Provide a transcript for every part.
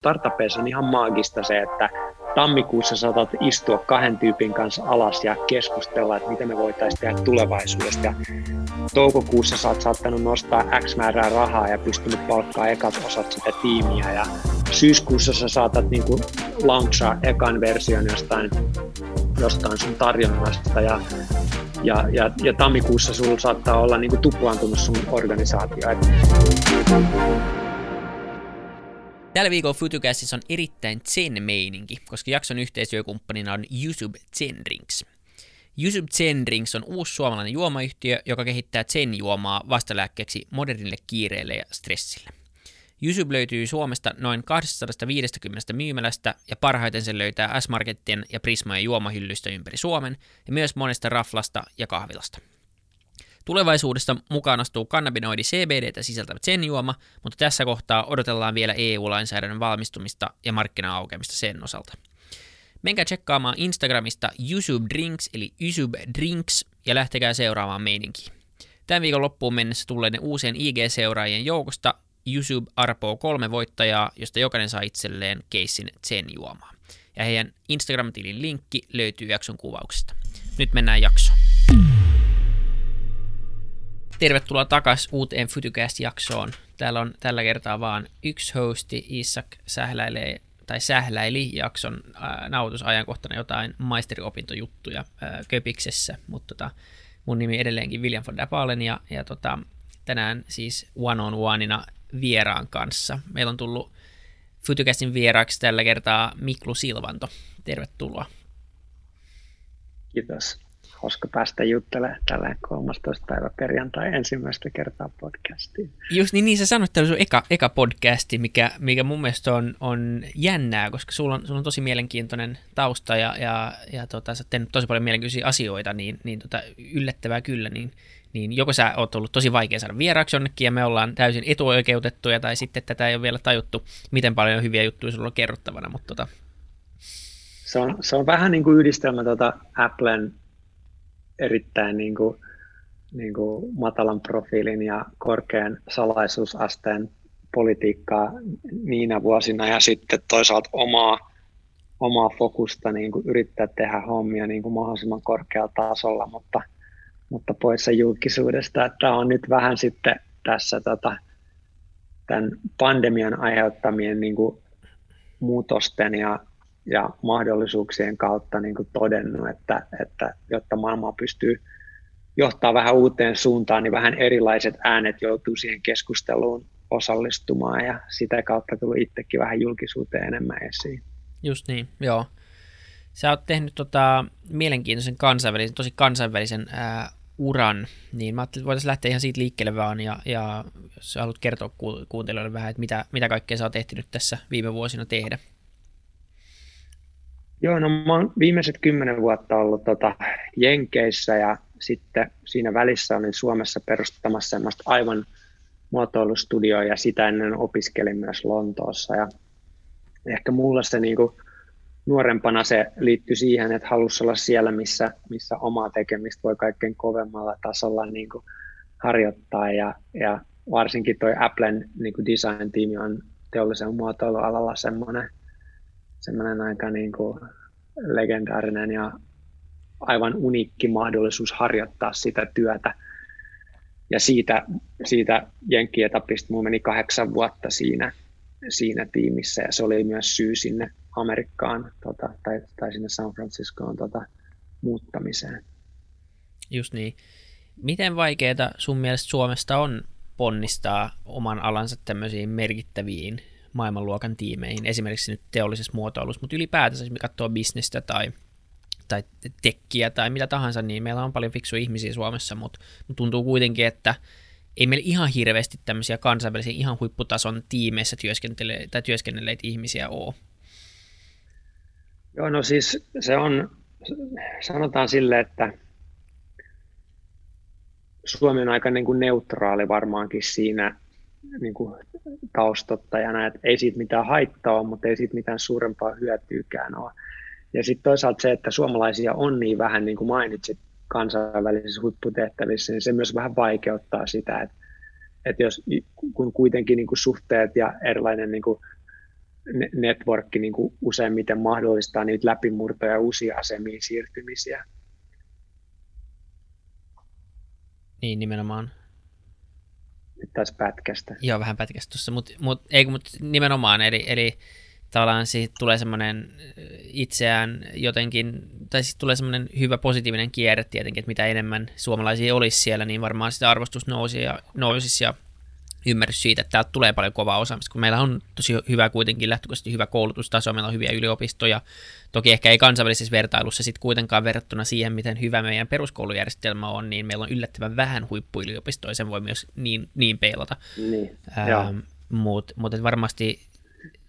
startupeissa on ihan maagista se, että tammikuussa saatat istua kahden tyypin kanssa alas ja keskustella, että mitä me voitaisiin tehdä tulevaisuudesta. Ja toukokuussa sä oot saattanut nostaa X määrää rahaa ja pystynyt palkkaa ekat osat sitä tiimiä. Ja syyskuussa sä saatat niin kuin launchaa ekan version jostain, jostain sun tarjonnasta ja ja, ja, ja tammikuussa sulla saattaa olla niin kuin tuplaantunut sun organisaatio. Tällä viikolla Futucastissa on erittäin zen-meininki, koska jakson yhteistyökumppanina on YouTube Zen Drinks. YouTube Zen Drinks on uusi suomalainen juomayhtiö, joka kehittää zen-juomaa vastalääkkeeksi modernille kiireelle ja stressille. YouTube löytyy Suomesta noin 250 myymälästä ja parhaiten sen löytää S-Markettien ja Prismojen juomahyllystä ympäri Suomen ja myös monesta raflasta ja kahvilasta. Tulevaisuudessa mukaan astuu kannabinoidi CBDtä sisältävä sen-juoma, mutta tässä kohtaa odotellaan vielä EU-lainsäädännön valmistumista ja markkina-aukeamista sen osalta. Menkää tsekkaamaan Instagramista YouTube Drinks eli YouTube Drinks ja lähtekää seuraamaan meininkiä. Tämän viikon loppuun mennessä tulleiden uusien IG-seuraajien joukosta YouTube arpoo kolme voittajaa, josta jokainen saa itselleen keissin Zen juomaa. Ja heidän Instagram-tilin linkki löytyy jakson kuvauksesta. Nyt mennään jaksoon. Tervetuloa takaisin uuteen Futucast-jaksoon. Täällä on tällä kertaa vaan yksi hosti, Isak sähläilee tai sähläili jakson ää, nautusajankohtana jotain maisteriopintojuttuja ää, Köpiksessä, mutta tota, mun nimi edelleenkin William von Dapalen ja, ja tota, tänään siis one on oneina vieraan kanssa. Meillä on tullut Futucastin vieraaksi tällä kertaa Miklu Silvanto. Tervetuloa. Kiitos hauska päästä juttelemaan tällä 13. päivä perjantai ensimmäistä kertaa podcastiin. Just niin, niin sä sanoit, että tämä on eka, eka podcasti, mikä, mikä mun mielestä on, on jännää, koska sulla on, sulla on tosi mielenkiintoinen tausta ja, ja, ja tota, sä oot tosi paljon mielenkiintoisia asioita, niin, niin tota, yllättävää kyllä, niin, niin joko sä oot ollut tosi vaikea saada vieraaksi jonnekin ja me ollaan täysin etuoikeutettuja tai sitten tätä ei ole vielä tajuttu, miten paljon hyviä juttuja sulla on kerrottavana, mutta tota... se, on, se on vähän niin kuin yhdistelmä tuota Applen erittäin niin kuin, niin kuin matalan profiilin ja korkean salaisuusasteen politiikkaa niinä vuosina ja sitten toisaalta omaa, omaa fokusta niin kuin yrittää tehdä hommia niin kuin mahdollisimman korkealla tasolla, mutta, mutta poissa julkisuudesta. Että on nyt vähän sitten tässä tota, tämän pandemian aiheuttamien niin kuin muutosten ja ja mahdollisuuksien kautta niin kuin todennut, että, että jotta maailma pystyy johtaa vähän uuteen suuntaan, niin vähän erilaiset äänet joutuu siihen keskusteluun osallistumaan ja sitä kautta tullut itsekin vähän julkisuuteen enemmän esiin. Just niin, joo. Sä oot tehnyt tota, mielenkiintoisen kansainvälisen, tosi kansainvälisen ää, uran, niin mä ajattelin, että voitaisiin lähteä ihan siitä liikkeelle vaan, ja, ja jos haluat kertoa kuuntelijoille vähän, että mitä, mitä kaikkea sä oot ehtinyt tässä viime vuosina tehdä. Joo, no mä oon viimeiset kymmenen vuotta ollut tota Jenkeissä ja sitten siinä välissä olin Suomessa perustamassa semmoista aivan muotoilustudioa ja sitä ennen opiskelin myös Lontoossa. Ja ehkä mulla se niin kuin, nuorempana se liittyi siihen, että halusi olla siellä, missä, missä omaa tekemistä voi kaikkein kovemmalla tasolla niin kuin, harjoittaa. Ja, ja varsinkin toi Applen niin kuin design-tiimi on teollisen muotoilualalla semmoinen semmoinen aika niin kuin legendaarinen ja aivan uniikki mahdollisuus harjoittaa sitä työtä. Ja siitä, siitä Jenkkietapista mulla meni kahdeksan vuotta siinä, siinä tiimissä ja se oli myös syy sinne Amerikkaan tota, tai, tai sinne San Franciscoon tota, muuttamiseen. Just niin. Miten vaikeaa sun mielestä Suomesta on ponnistaa oman alansa tämmöisiin merkittäviin maailmanluokan tiimeihin, esimerkiksi nyt teollisessa muotoilussa, mutta ylipäätänsä, jos me katsoo bisnestä tai, tai tekkiä tai mitä tahansa, niin meillä on paljon fiksuja ihmisiä Suomessa, mutta, tuntuu kuitenkin, että ei meillä ihan hirveästi tämmöisiä kansainvälisiä ihan huipputason tiimeissä työskentele- tai työskennelleitä ihmisiä ole. Joo, no siis se on, sanotaan sille, että Suomi on aika niin kuin neutraali varmaankin siinä, niin kuin taustottajana, että ei siitä mitään haittaa ole, mutta ei siitä mitään suurempaa hyötyykään ole. Ja sitten toisaalta se, että suomalaisia on niin vähän, niin kuin mainitsit, kansainvälisissä huipputehtävissä, niin se myös vähän vaikeuttaa sitä, että, että jos, kun kuitenkin niin kuin suhteet ja erilainen niin kuin networkki niin kuin useimmiten mahdollistaa niitä läpimurtoja ja uusia asemiin siirtymisiä. Niin, nimenomaan. Nyt taas pätkästä. Joo, vähän pätkästä tuossa, mutta mut, ei, mut nimenomaan, eli, eli tavallaan siitä tulee semmoinen itseään jotenkin, tai sitten tulee semmoinen hyvä positiivinen kierre tietenkin, että mitä enemmän suomalaisia olisi siellä, niin varmaan sitä arvostus nousi ja, nousisi ja ymmärrys siitä, että täältä tulee paljon kovaa osaamista, kun meillä on tosi hyvä kuitenkin lähtökohtaisesti hyvä koulutustaso, meillä on hyviä yliopistoja, toki ehkä ei kansainvälisessä vertailussa sitten kuitenkaan verrattuna siihen, miten hyvä meidän peruskoulujärjestelmä on, niin meillä on yllättävän vähän huippuyliopistoja, sen voi myös niin, niin peilata. Niin, ähm, Mutta mut varmasti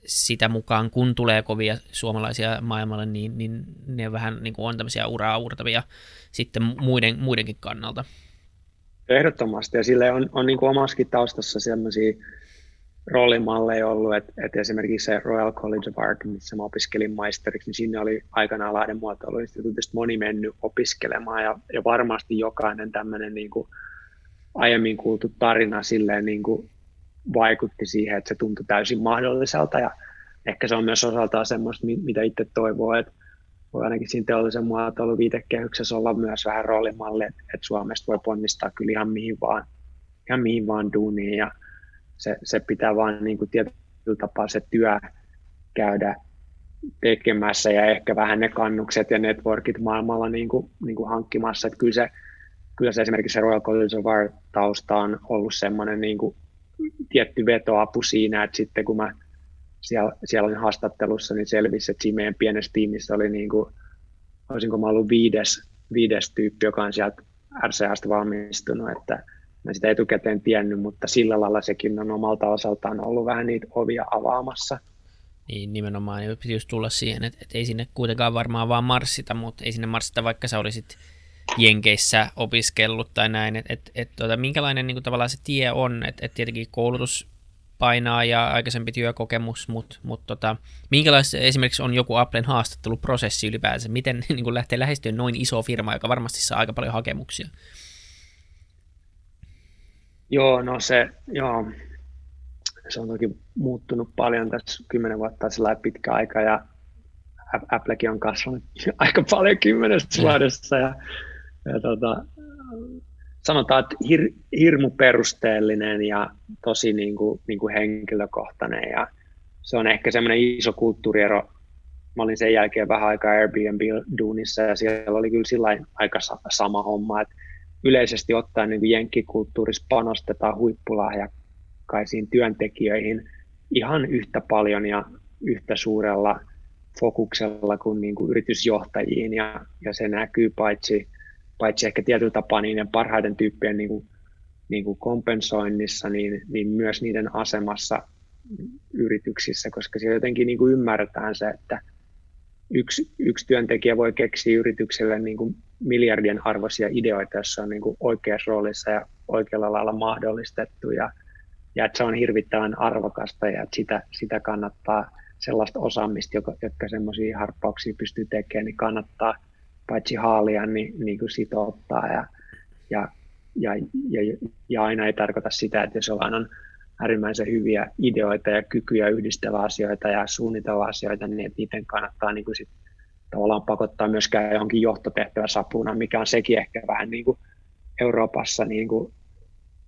sitä mukaan, kun tulee kovia suomalaisia maailmalle, niin, niin ne vähän niin kuin on tämmöisiä uraa uurtavia sitten muiden, muidenkin kannalta. Ehdottomasti, ja sille on, on niin kuin omassakin taustassa sellaisia roolimalleja ollut, että, että esimerkiksi se Royal College of Art, missä mä opiskelin maisteriksi, niin sinne oli aikanaan Lahden muotoiluinstituutista moni mennyt opiskelemaan, ja, ja varmasti jokainen tämmöinen niin kuin aiemmin kuultu tarina silleen niin kuin vaikutti siihen, että se tuntui täysin mahdolliselta, ja ehkä se on myös osaltaan semmoista, mitä itse toivoo, että voi ainakin siinä teollisen muotoilun viitekehyksessä olla myös vähän roolimalli, että, Suomesta voi ponnistaa kyllä ihan mihin vaan, ihan mihin vaan duuniin ja se, se pitää vaan niin kuin tietyllä tapaa se työ käydä tekemässä ja ehkä vähän ne kannukset ja networkit maailmalla niin kuin, niin kuin hankkimassa. Että kyllä, se, kyllä se esimerkiksi se Royal College of Art tausta on ollut semmoinen niin kuin tietty vetoapu siinä, että sitten kun mä siellä, siellä olin haastattelussa, niin selvisi, että siinä meidän pienessä tiimissä oli niin kuin, olisinko mä ollut viides, viides tyyppi, joka on sieltä RCAsta valmistunut, että mä sitä etukäteen tiennyt, mutta sillä lailla sekin on omalta osaltaan ollut vähän niitä ovia avaamassa. Niin, nimenomaan, niin piti just tulla siihen, että, että ei sinne kuitenkaan varmaan vaan marssita, mutta ei sinne marssita, vaikka sä olisit Jenkeissä opiskellut tai näin, että et, et, tota, minkälainen niin kuin, tavallaan se tie on, että et tietenkin koulutus painaa ja aikaisempi työkokemus, mutta mut tota, minkälaista esimerkiksi on joku Applen haastatteluprosessi ylipäänsä? Miten niin kuin lähtee lähestyä noin iso firma, joka varmasti saa aika paljon hakemuksia? Joo, no se, joo, se on toki muuttunut paljon tässä kymmenen vuotta sillä pitkä aika ja Applekin on kasvanut aika paljon kymmenessä vuodessa ja, ja tota, sanotaan, että hir, hirmu perusteellinen ja tosi niin kuin, niin kuin henkilökohtainen ja se on ehkä semmoinen iso kulttuuriero. Mä olin sen jälkeen vähän aikaa Airbnb-duunissa ja siellä oli kyllä sillä aika sama homma, että yleisesti ottaen niin kuin jenkkikulttuurissa panostetaan huippulahjakkaisiin työntekijöihin ihan yhtä paljon ja yhtä suurella fokuksella kuin, niin kuin yritysjohtajiin ja, ja se näkyy paitsi paitsi ehkä tietyllä tapaa niiden parhaiden tyyppien niin kuin, niin kuin kompensoinnissa, niin, niin myös niiden asemassa yrityksissä, koska siellä jotenkin niin kuin ymmärretään se, että yksi, yksi työntekijä voi keksiä yritykselle niin kuin miljardien arvoisia ideoita, joissa on niin kuin oikeassa roolissa ja oikealla lailla mahdollistettu. Ja, ja että se on hirvittävän arvokasta ja että sitä, sitä kannattaa sellaista osaamista, joka, jotka semmoisia harppauksia pystyy tekemään, niin kannattaa – paitsi haalia, niin, niin kuin sitouttaa ja, ja, ja, ja, ja, aina ei tarkoita sitä, että jos ollaan on äärimmäisen hyviä ideoita ja kykyjä yhdistellä asioita ja suunnitella asioita, niin että niiden kannattaa niin kuin sit tavallaan pakottaa myöskään johonkin johtotehtävä sapuna, mikä on sekin ehkä vähän niin kuin Euroopassa niin kuin,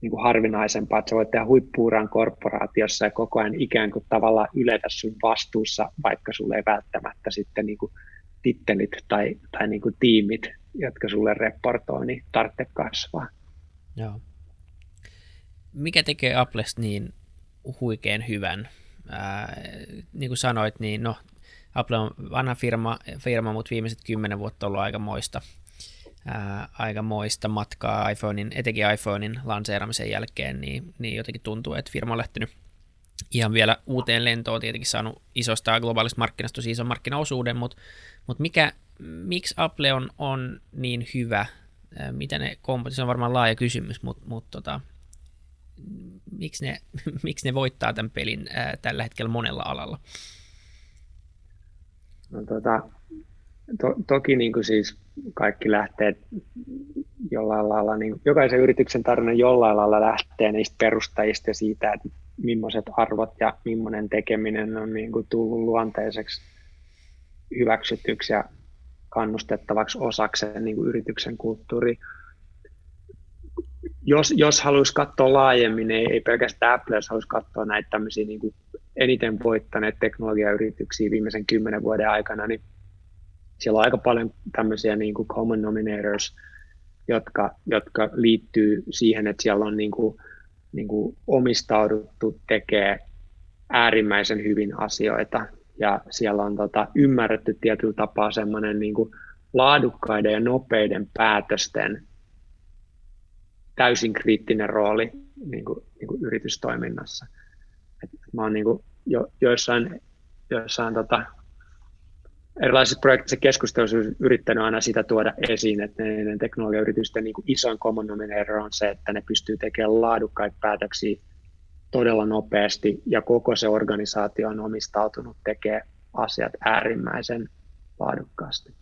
niin kuin harvinaisempaa, että sä voit tehdä huippuuran korporaatiossa ja koko ajan ikään kuin tavallaan yletä sun vastuussa, vaikka sulle ei välttämättä sitten niin kuin tittelit tai, tai niin kuin tiimit, jotka sulle reportoi, niin tarvitse kasvaa. Joo. Mikä tekee Applesta niin huikean hyvän? Ää, niin kuin sanoit, niin no, Apple on vanha firma, firma mutta viimeiset kymmenen vuotta on ollut aika moista, ää, aika moista matkaa iPhonein, etenkin iPhonein lanseeramisen jälkeen, niin, niin jotenkin tuntuu, että firma on lähtenyt ihan vielä uuteen lentoon, tietenkin saanut isosta globaalista markkinasta tosi ison markkinaosuuden, mutta mutta mikä, miksi Apple on, on niin hyvä? Mitä ne komponentit, se on varmaan laaja kysymys, mutta mut tota, miksi, ne, miksi ne voittaa tämän pelin ää, tällä hetkellä monella alalla? No, tota, to, toki niin kuin siis kaikki lähtee jollain lailla, niin jokaisen yrityksen tarina jollain lailla lähtee niistä perustajista ja siitä, että millaiset arvot ja millainen tekeminen on niin kuin tullut luonteiseksi hyväksytyksi ja kannustettavaksi osaksi niin kuin yrityksen kulttuuri. Jos, jos haluaisi katsoa laajemmin, ei, ei pelkästään Apple, jos haluaisi katsoa näitä tämmöisiä niin kuin eniten voittaneet teknologiayrityksiä viimeisen kymmenen vuoden aikana, niin siellä on aika paljon tämmöisiä niin kuin common nominators, jotka, jotka liittyy siihen, että siellä on niin kuin, niin kuin omistauduttu tekee äärimmäisen hyvin asioita ja siellä on tota, ymmärretty tietyllä tapaa semmoinen niin laadukkaiden ja nopeiden päätösten täysin kriittinen rooli niin kuin, niin kuin yritystoiminnassa. Et mä oon niin kuin jo, joissain, joissain tota, erilaisissa projekteissa keskustelussa yrittänyt aina sitä tuoda esiin, että ne teknologiayritysten niin isoin common denominator on se, että ne pystyy tekemään laadukkaita päätöksiä todella nopeasti ja koko se organisaatio on omistautunut tekemään asiat äärimmäisen laadukkaasti.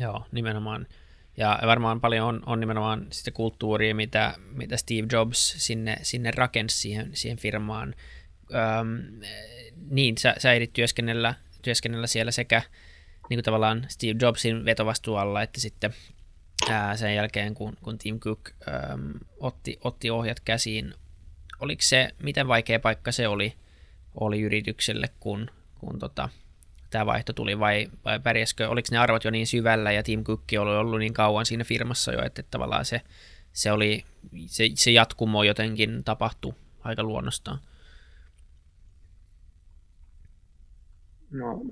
Joo, nimenomaan. Ja varmaan paljon on, on nimenomaan sitä kulttuuria, mitä, mitä Steve Jobs sinne, sinne rakensi siihen, siihen firmaan. Öm, niin, sä, sä ehdit työskennellä, työskennellä siellä sekä niin kuin tavallaan Steve Jobsin vetovastuualla, että sitten ää, sen jälkeen, kun, kun Tim Cook äm, otti, otti ohjat käsiin, oliko se, miten vaikea paikka se oli, oli yritykselle, kun, kun tota, tämä vaihto tuli, vai, vai pärjäskö, oliko ne arvot jo niin syvällä, ja Tim Cook oli ollut niin kauan siinä firmassa jo, että, että tavallaan se, se, oli, se, se jatkumo jotenkin tapahtui aika luonnostaan. No,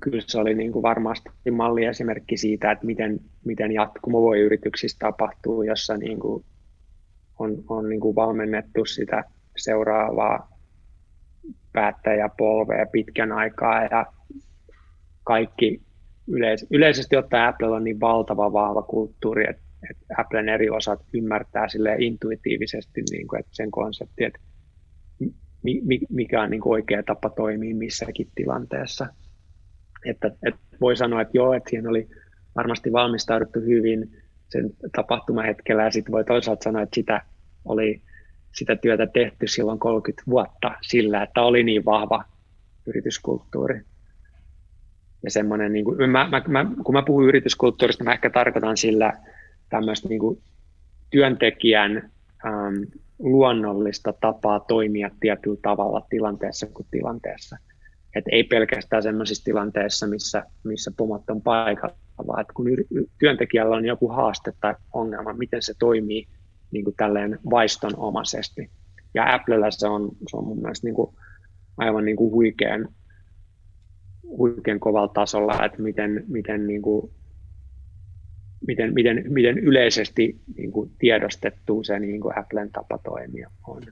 kyllä se oli niin kuin varmasti malliesimerkki siitä, että miten, miten jatkumo voi yrityksissä tapahtua, jossa niin kuin on, on niin kuin valmennettu sitä seuraavaa päättäjäpolvea pitkän aikaa ja kaikki yleis- yleisesti ottaen Apple on niin valtava vahva kulttuuri, että, että Applen eri osat ymmärtää sille intuitiivisesti niin kuin, että sen konsepti, että mikä on niin oikea tapa toimia missäkin tilanteessa. Että, että voi sanoa, että joo, että siinä oli varmasti valmistauduttu hyvin sen tapahtumahetkellä ja sitten voi toisaalta sanoa, että sitä oli sitä työtä tehty silloin 30 vuotta sillä, että oli niin vahva yrityskulttuuri. Ja semmoinen, niin kuin, mä, mä, mä, kun mä puhun yrityskulttuurista, mä ehkä tarkoitan sillä tämmöistä niin työntekijän ähm, luonnollista tapaa toimia tietyllä tavalla tilanteessa kuin tilanteessa. Et ei pelkästään sellaisissa tilanteissa, missä, missä pomot on paikalla, vaan kun työntekijällä on joku haaste tai ongelma, miten se toimii niin kuin tälleen vaistonomaisesti. Ja Applella se on, se on mun mielestä niin kuin aivan niin kuin huikean, huikean kovalla tasolla, että miten, miten niin kuin miten, miten, miten yleisesti niin kuin tiedostettu se niin kuin Applen tapa toimia on.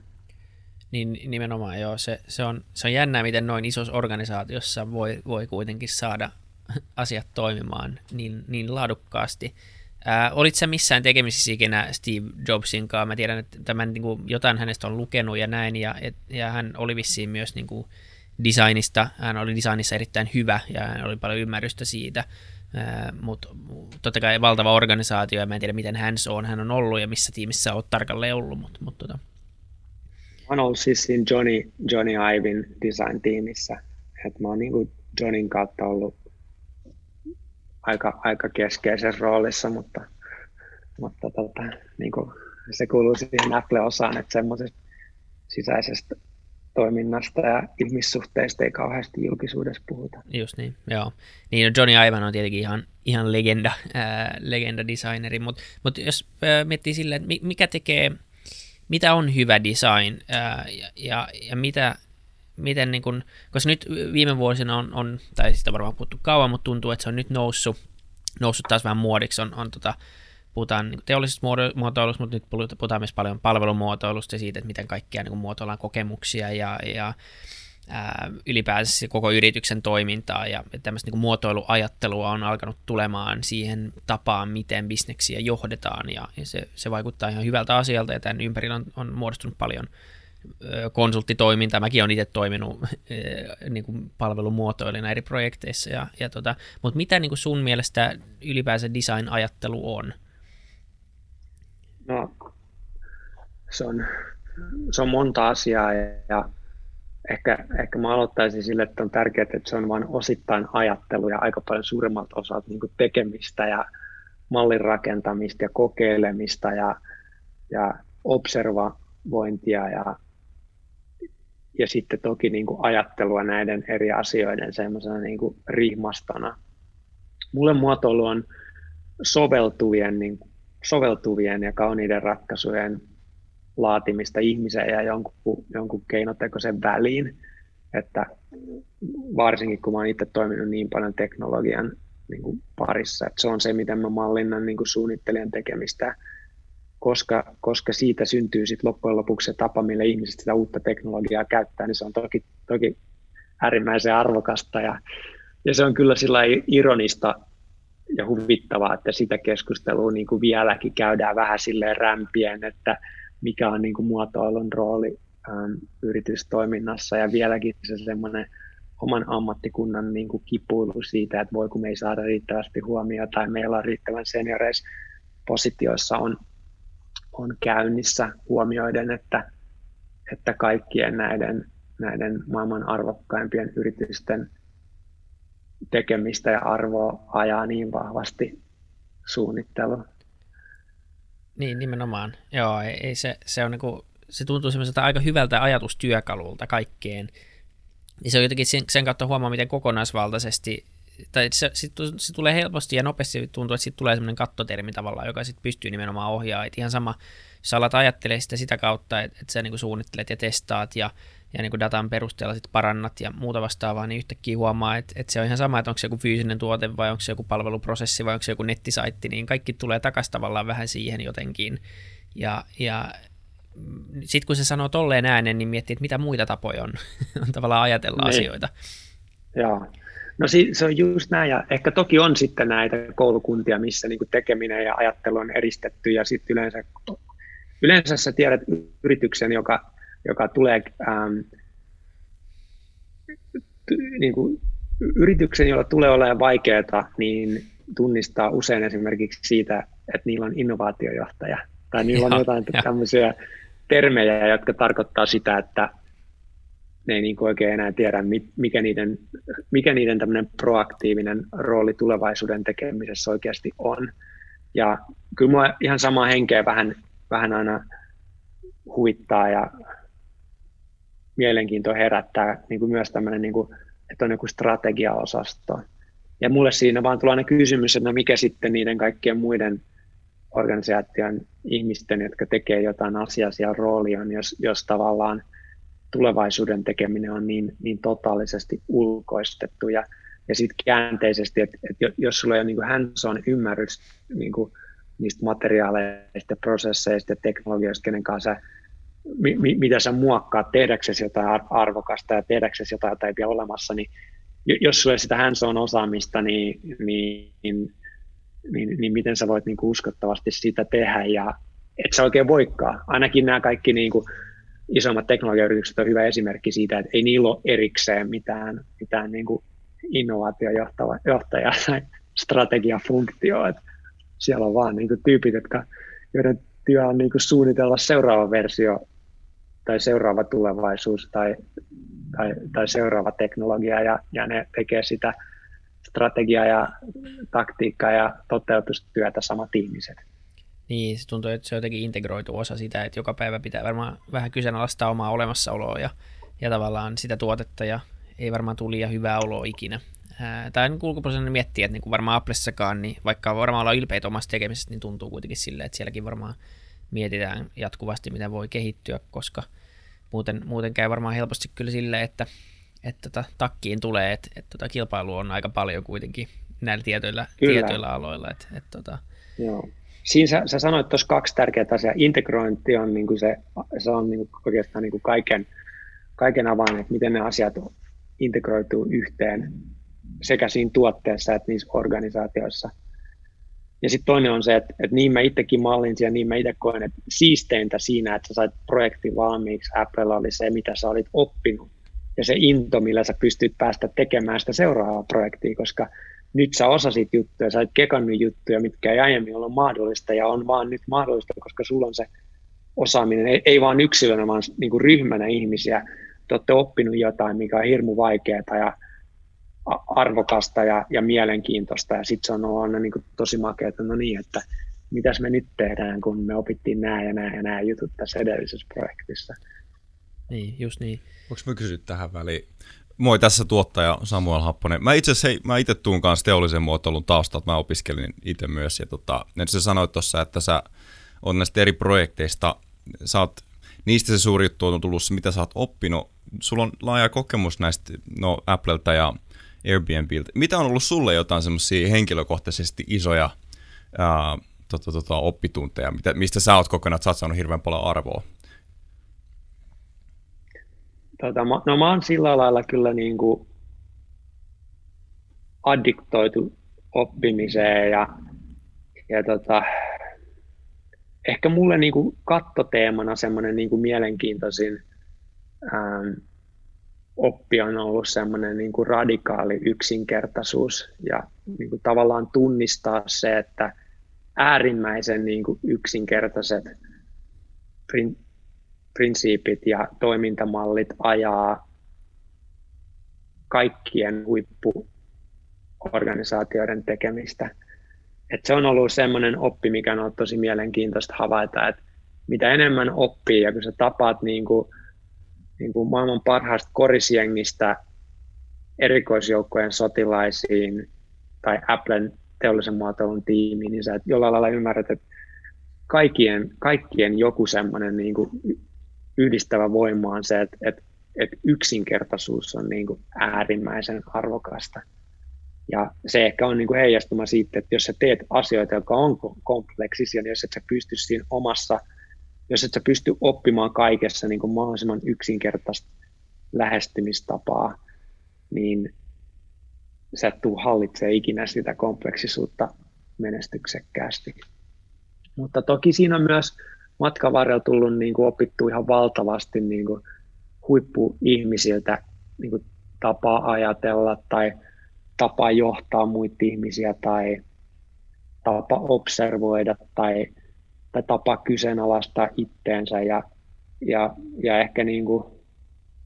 Niin nimenomaan joo, se, se, on, se on jännää, miten noin isossa organisaatiossa voi, voi kuitenkin saada asiat toimimaan niin, niin laadukkaasti. Olit sä missään tekemisissä ikinä Steve Jobsin kanssa? Mä tiedän, että tämän, niin kuin, jotain hänestä on lukenut ja näin, ja, et, ja hän oli vissiin myös niin kuin, designista, hän oli designissa erittäin hyvä, ja hän oli paljon ymmärrystä siitä mutta totta kai valtava organisaatio, ja mä en tiedä miten hän on, hän on ollut ja missä tiimissä olet tarkalleen ollut. Mutta, mutta tota. Mä ollut siis siinä Johnny, Johnny Ivin design-tiimissä, että mä oon niin Johnin kautta ollut aika, aika keskeisessä roolissa, mutta, mutta tota, niin kuin se kuuluu siihen Apple-osaan, että semmoisesta sisäisestä toiminnasta ja ihmissuhteista ei kauheasti julkisuudessa puhuta. Just niin, joo. Niin no Johnny Ivan on tietenkin ihan, ihan legenda, äh, legenda designeri, mutta mut jos äh, miettii silleen, että mikä tekee, mitä on hyvä design äh, ja, ja, ja mitä, miten niin kun, koska nyt viime vuosina on, on tai sitä varmaan puhuttu kauan, mutta tuntuu, että se on nyt noussut, noussut taas vähän muodiksi, on, on tota, puhutaan niin teollisesta muotoilusta, mutta nyt puhutaan myös paljon palvelumuotoilusta ja siitä, että miten kaikkia niin muotoillaan kokemuksia ja, ja ää, ylipäänsä koko yrityksen toimintaa ja tämmöistä niin muotoiluajattelua on alkanut tulemaan siihen tapaan, miten bisneksiä johdetaan ja, ja se, se vaikuttaa ihan hyvältä asialta ja tämän ympärillä on, on muodostunut paljon konsulttitoimintaa. Mäkin olen itse toiminut niin kuin palvelumuotoilijana eri projekteissa. Ja, ja tota, mutta mitä niin kuin sun mielestä ylipäänsä design-ajattelu on? No, se on, se on monta asiaa ja ehkä, ehkä mä aloittaisin sille, että on tärkeää, että se on vain osittain ajattelu ja aika paljon suuremmalta osalta niin tekemistä ja mallin rakentamista ja kokeilemista ja, ja observavointia ja, ja sitten toki niin kuin ajattelua näiden eri asioiden semmoisena niin kuin rihmastona. Mulle muotoilu on soveltuvien, niin, soveltuvien ja kauniiden ratkaisujen laatimista ihmisen ja jonkun, jonkun keinotekoisen väliin, että varsinkin kun mä oon itse toiminut niin paljon teknologian niin kuin parissa, että se on se, miten mä mallinnan niin kuin suunnittelijan tekemistä, koska, koska siitä syntyy sitten loppujen lopuksi se tapa, millä ihmiset sitä uutta teknologiaa käyttää, niin se on toki, toki äärimmäisen arvokasta ja, ja se on kyllä sillä ironista ja huvittavaa, että sitä keskustelua niin kuin vieläkin käydään vähän silleen rämpien, että mikä on niin kuin muotoilun rooli ähm, yritystoiminnassa. Ja vieläkin se semmoinen oman ammattikunnan niin kuin kipuilu siitä, että voi kun me ei saada riittävästi huomiota tai meillä on riittävän senioreissa positioissa on, on käynnissä huomioiden, että, että kaikkien näiden, näiden maailman arvokkaimpien yritysten tekemistä ja arvoa ajaa niin vahvasti suunnittelu. Niin, nimenomaan. Joo, ei, ei se, se, on niinku, se tuntuu semmoiselta aika hyvältä ajatustyökalulta kaikkeen. Niin se on jotenkin sen, sen kautta huomaa, miten kokonaisvaltaisesti, tai se, se, se tulee helposti ja nopeasti tuntuu, että siitä tulee semmoinen kattotermi tavallaan, joka sitten pystyy nimenomaan ohjaamaan. Et ihan sama, jos alat ajattelee sitä sitä kautta, että, että sä niinku suunnittelet ja testaat ja ja niin kuin datan perusteella sit parannat ja muuta vastaavaa, niin yhtäkkiä huomaa, että, että se on ihan sama, että onko se joku fyysinen tuote vai onko se joku palveluprosessi vai onko se joku nettisaitti, niin kaikki tulee takaisin tavallaan vähän siihen jotenkin. Ja, ja sitten kun se sanoo tolleen äänen, niin miettii, että mitä muita tapoja on, on tavallaan ajatella niin. asioita. Joo. No se on just näin, ja ehkä toki on sitten näitä koulukuntia, missä niin tekeminen ja ajattelu on eristetty, ja sitten yleensä, yleensä sä tiedät yrityksen, joka joka tulee ähm, niin kuin yrityksen, jolla tulee olemaan vaikeaa, niin tunnistaa usein esimerkiksi siitä, että niillä on innovaatiojohtaja tai niillä on jotain ja. tämmöisiä termejä, jotka tarkoittaa sitä, että ne ei niin kuin oikein enää tiedä, mikä niiden, mikä niiden tämmöinen proaktiivinen rooli tulevaisuuden tekemisessä oikeasti on. Ja kyllä mua ihan samaa henkeä vähän, vähän aina huvittaa ja mielenkiintoa herättää niin kuin myös tämmöinen, niin kuin, että on joku strategiaosasto. Ja mulle siinä vaan tulee kysymys, että no mikä sitten niiden kaikkien muiden organisaation ihmisten, jotka tekee jotain asiaa siellä rooli on, jos, jos tavallaan tulevaisuuden tekeminen on niin, niin totaalisesti ulkoistettu. Ja, ja sitten käänteisesti, että, että jos sulla ei ole niin hands-on ymmärrys niin kuin niistä materiaaleista, prosesseista ja teknologioista, kenen kanssa mi, mitä sä muokkaat tehdäksesi jotain arvokasta ja tehdäksesi jotain, jota ei vielä olemassa, niin jos sulla ei sitä hands on osaamista, niin, niin, niin, niin, niin miten sä voit niin uskottavasti sitä tehdä ja et sä oikein voikaan. Ainakin nämä kaikki niin kuin, isommat teknologiayritykset on hyvä esimerkki siitä, että ei niillä ole erikseen mitään, mitään niin kuin innovaatiojohtajaa tai strategiafunktioa. Siellä on vaan niin kuin tyypit, jotka, joiden työ on niin kuin suunnitella seuraava versio tai seuraava tulevaisuus tai, tai, tai seuraava teknologia ja, ja ne tekee sitä strategiaa ja taktiikkaa ja toteutustyötä samat ihmiset. Niin, se tuntuu, että se on jotenkin integroitu osa sitä, että joka päivä pitää varmaan vähän kyseenalaistaa omaa olemassaoloa ja, ja tavallaan sitä tuotetta ja ei varmaan tule liian hyvää oloa ikinä. Tai niin ulkopuolella miettiä, että niin kuin varmaan Applessakaan, niin vaikka varmaan olla ylpeitä omasta tekemisestä, niin tuntuu kuitenkin silleen, että sielläkin varmaan mietitään jatkuvasti, miten voi kehittyä, koska muuten, muuten käy varmaan helposti kyllä silleen, että, että tota, takkiin tulee, että, että tota, kilpailu on aika paljon kuitenkin näillä tietyillä, tietyillä aloilla. Että, että, tota... Joo. Siinä sä, sä sanoit tuossa kaksi tärkeää asiaa. Integrointi on niin kuin se, se on niin kuin oikeastaan niin kuin kaiken, kaiken avain, että miten ne asiat integroituu yhteen sekä siinä tuotteessa että niissä organisaatioissa – ja sitten toinen on se, että, että niin mä itsekin mallinsin ja niin mä itse koen, että siisteintä siinä, että sä sait projektin valmiiksi, Apple oli se, mitä sä olit oppinut. Ja se into, millä sä pystyt päästä tekemään sitä seuraavaa projektia, koska nyt sä osasit juttuja, sä oot kekannut juttuja, mitkä ei aiemmin ollut mahdollista ja on vaan nyt mahdollista, koska sulla on se osaaminen, ei, ei vaan yksilönä, vaan niin kuin ryhmänä ihmisiä. Te olette oppinut jotain, mikä on hirmu vaikeaa ja arvokasta ja, ja mielenkiintoista. Ja sitten se on ollut aina niin kuin tosi makea, että no niin, että mitäs me nyt tehdään, kun me opittiin nämä ja nämä ja nämä jutut tässä edellisessä projektissa. Niin, just niin. Voinko mä kysyä tähän väliin? Moi, tässä tuottaja Samuel Happonen. Mä itse asiassa, mä itse tuun kanssa teollisen muotoilun taustalta, mä opiskelin itse myös, ja tota, sä sanoit tuossa, että sä on näistä eri projekteista, sä oot, niistä se suuri juttu on tullut se, mitä sä oot oppinut. Sulla on laaja kokemus näistä, no Applelta ja Airbnbiltä. Mitä on ollut sulle jotain semmoisia henkilökohtaisesti isoja ää, tota, tota, oppitunteja, mitä, mistä sä oot kokonaan, saanut hirveän paljon arvoa? Tota, no mä oon sillä lailla kyllä niin kuin addiktoitu oppimiseen ja, ja tota, ehkä mulle niin kuin kattoteemana semmoinen niin kuin mielenkiintoisin ähm, oppi on ollut semmoinen niin kuin radikaali yksinkertaisuus ja niin kuin tavallaan tunnistaa se, että äärimmäisen niin kuin yksinkertaiset prin, prinsiipit ja toimintamallit ajaa kaikkien huippuorganisaatioiden tekemistä. Et se on ollut semmoinen oppi, mikä on ollut tosi mielenkiintoista havaita, että mitä enemmän oppii ja kun sä tapaat niin kuin, niin kuin maailman parhaasta korisjengistä erikoisjoukkojen sotilaisiin tai Applen teollisen muotoilun tiimiin, niin sä jollain lailla ymmärrät, että kaikkien, kaikkien joku semmoinen niin kuin yhdistävä voima on se, että, että, että yksinkertaisuus on niin kuin äärimmäisen arvokasta. Ja se ehkä on niin kuin heijastuma siitä, että jos sä teet asioita, jotka on kompleksisia, niin jos et sä pysty siinä omassa, jos et sä pysty oppimaan kaikessa niin kuin mahdollisimman yksinkertaista lähestymistapaa, niin sä et tuu hallitsee ikinä sitä kompleksisuutta menestyksekkäästi. Mutta toki siinä on myös matkan varrella tullut niin kuin opittu ihan valtavasti niin kuin huippuihmisiltä niin kuin tapaa ajatella tai tapa johtaa muita ihmisiä tai tapa observoida tai, tai tapa kyseenalaistaa itteensä ja, ja, ja ehkä niin kuin,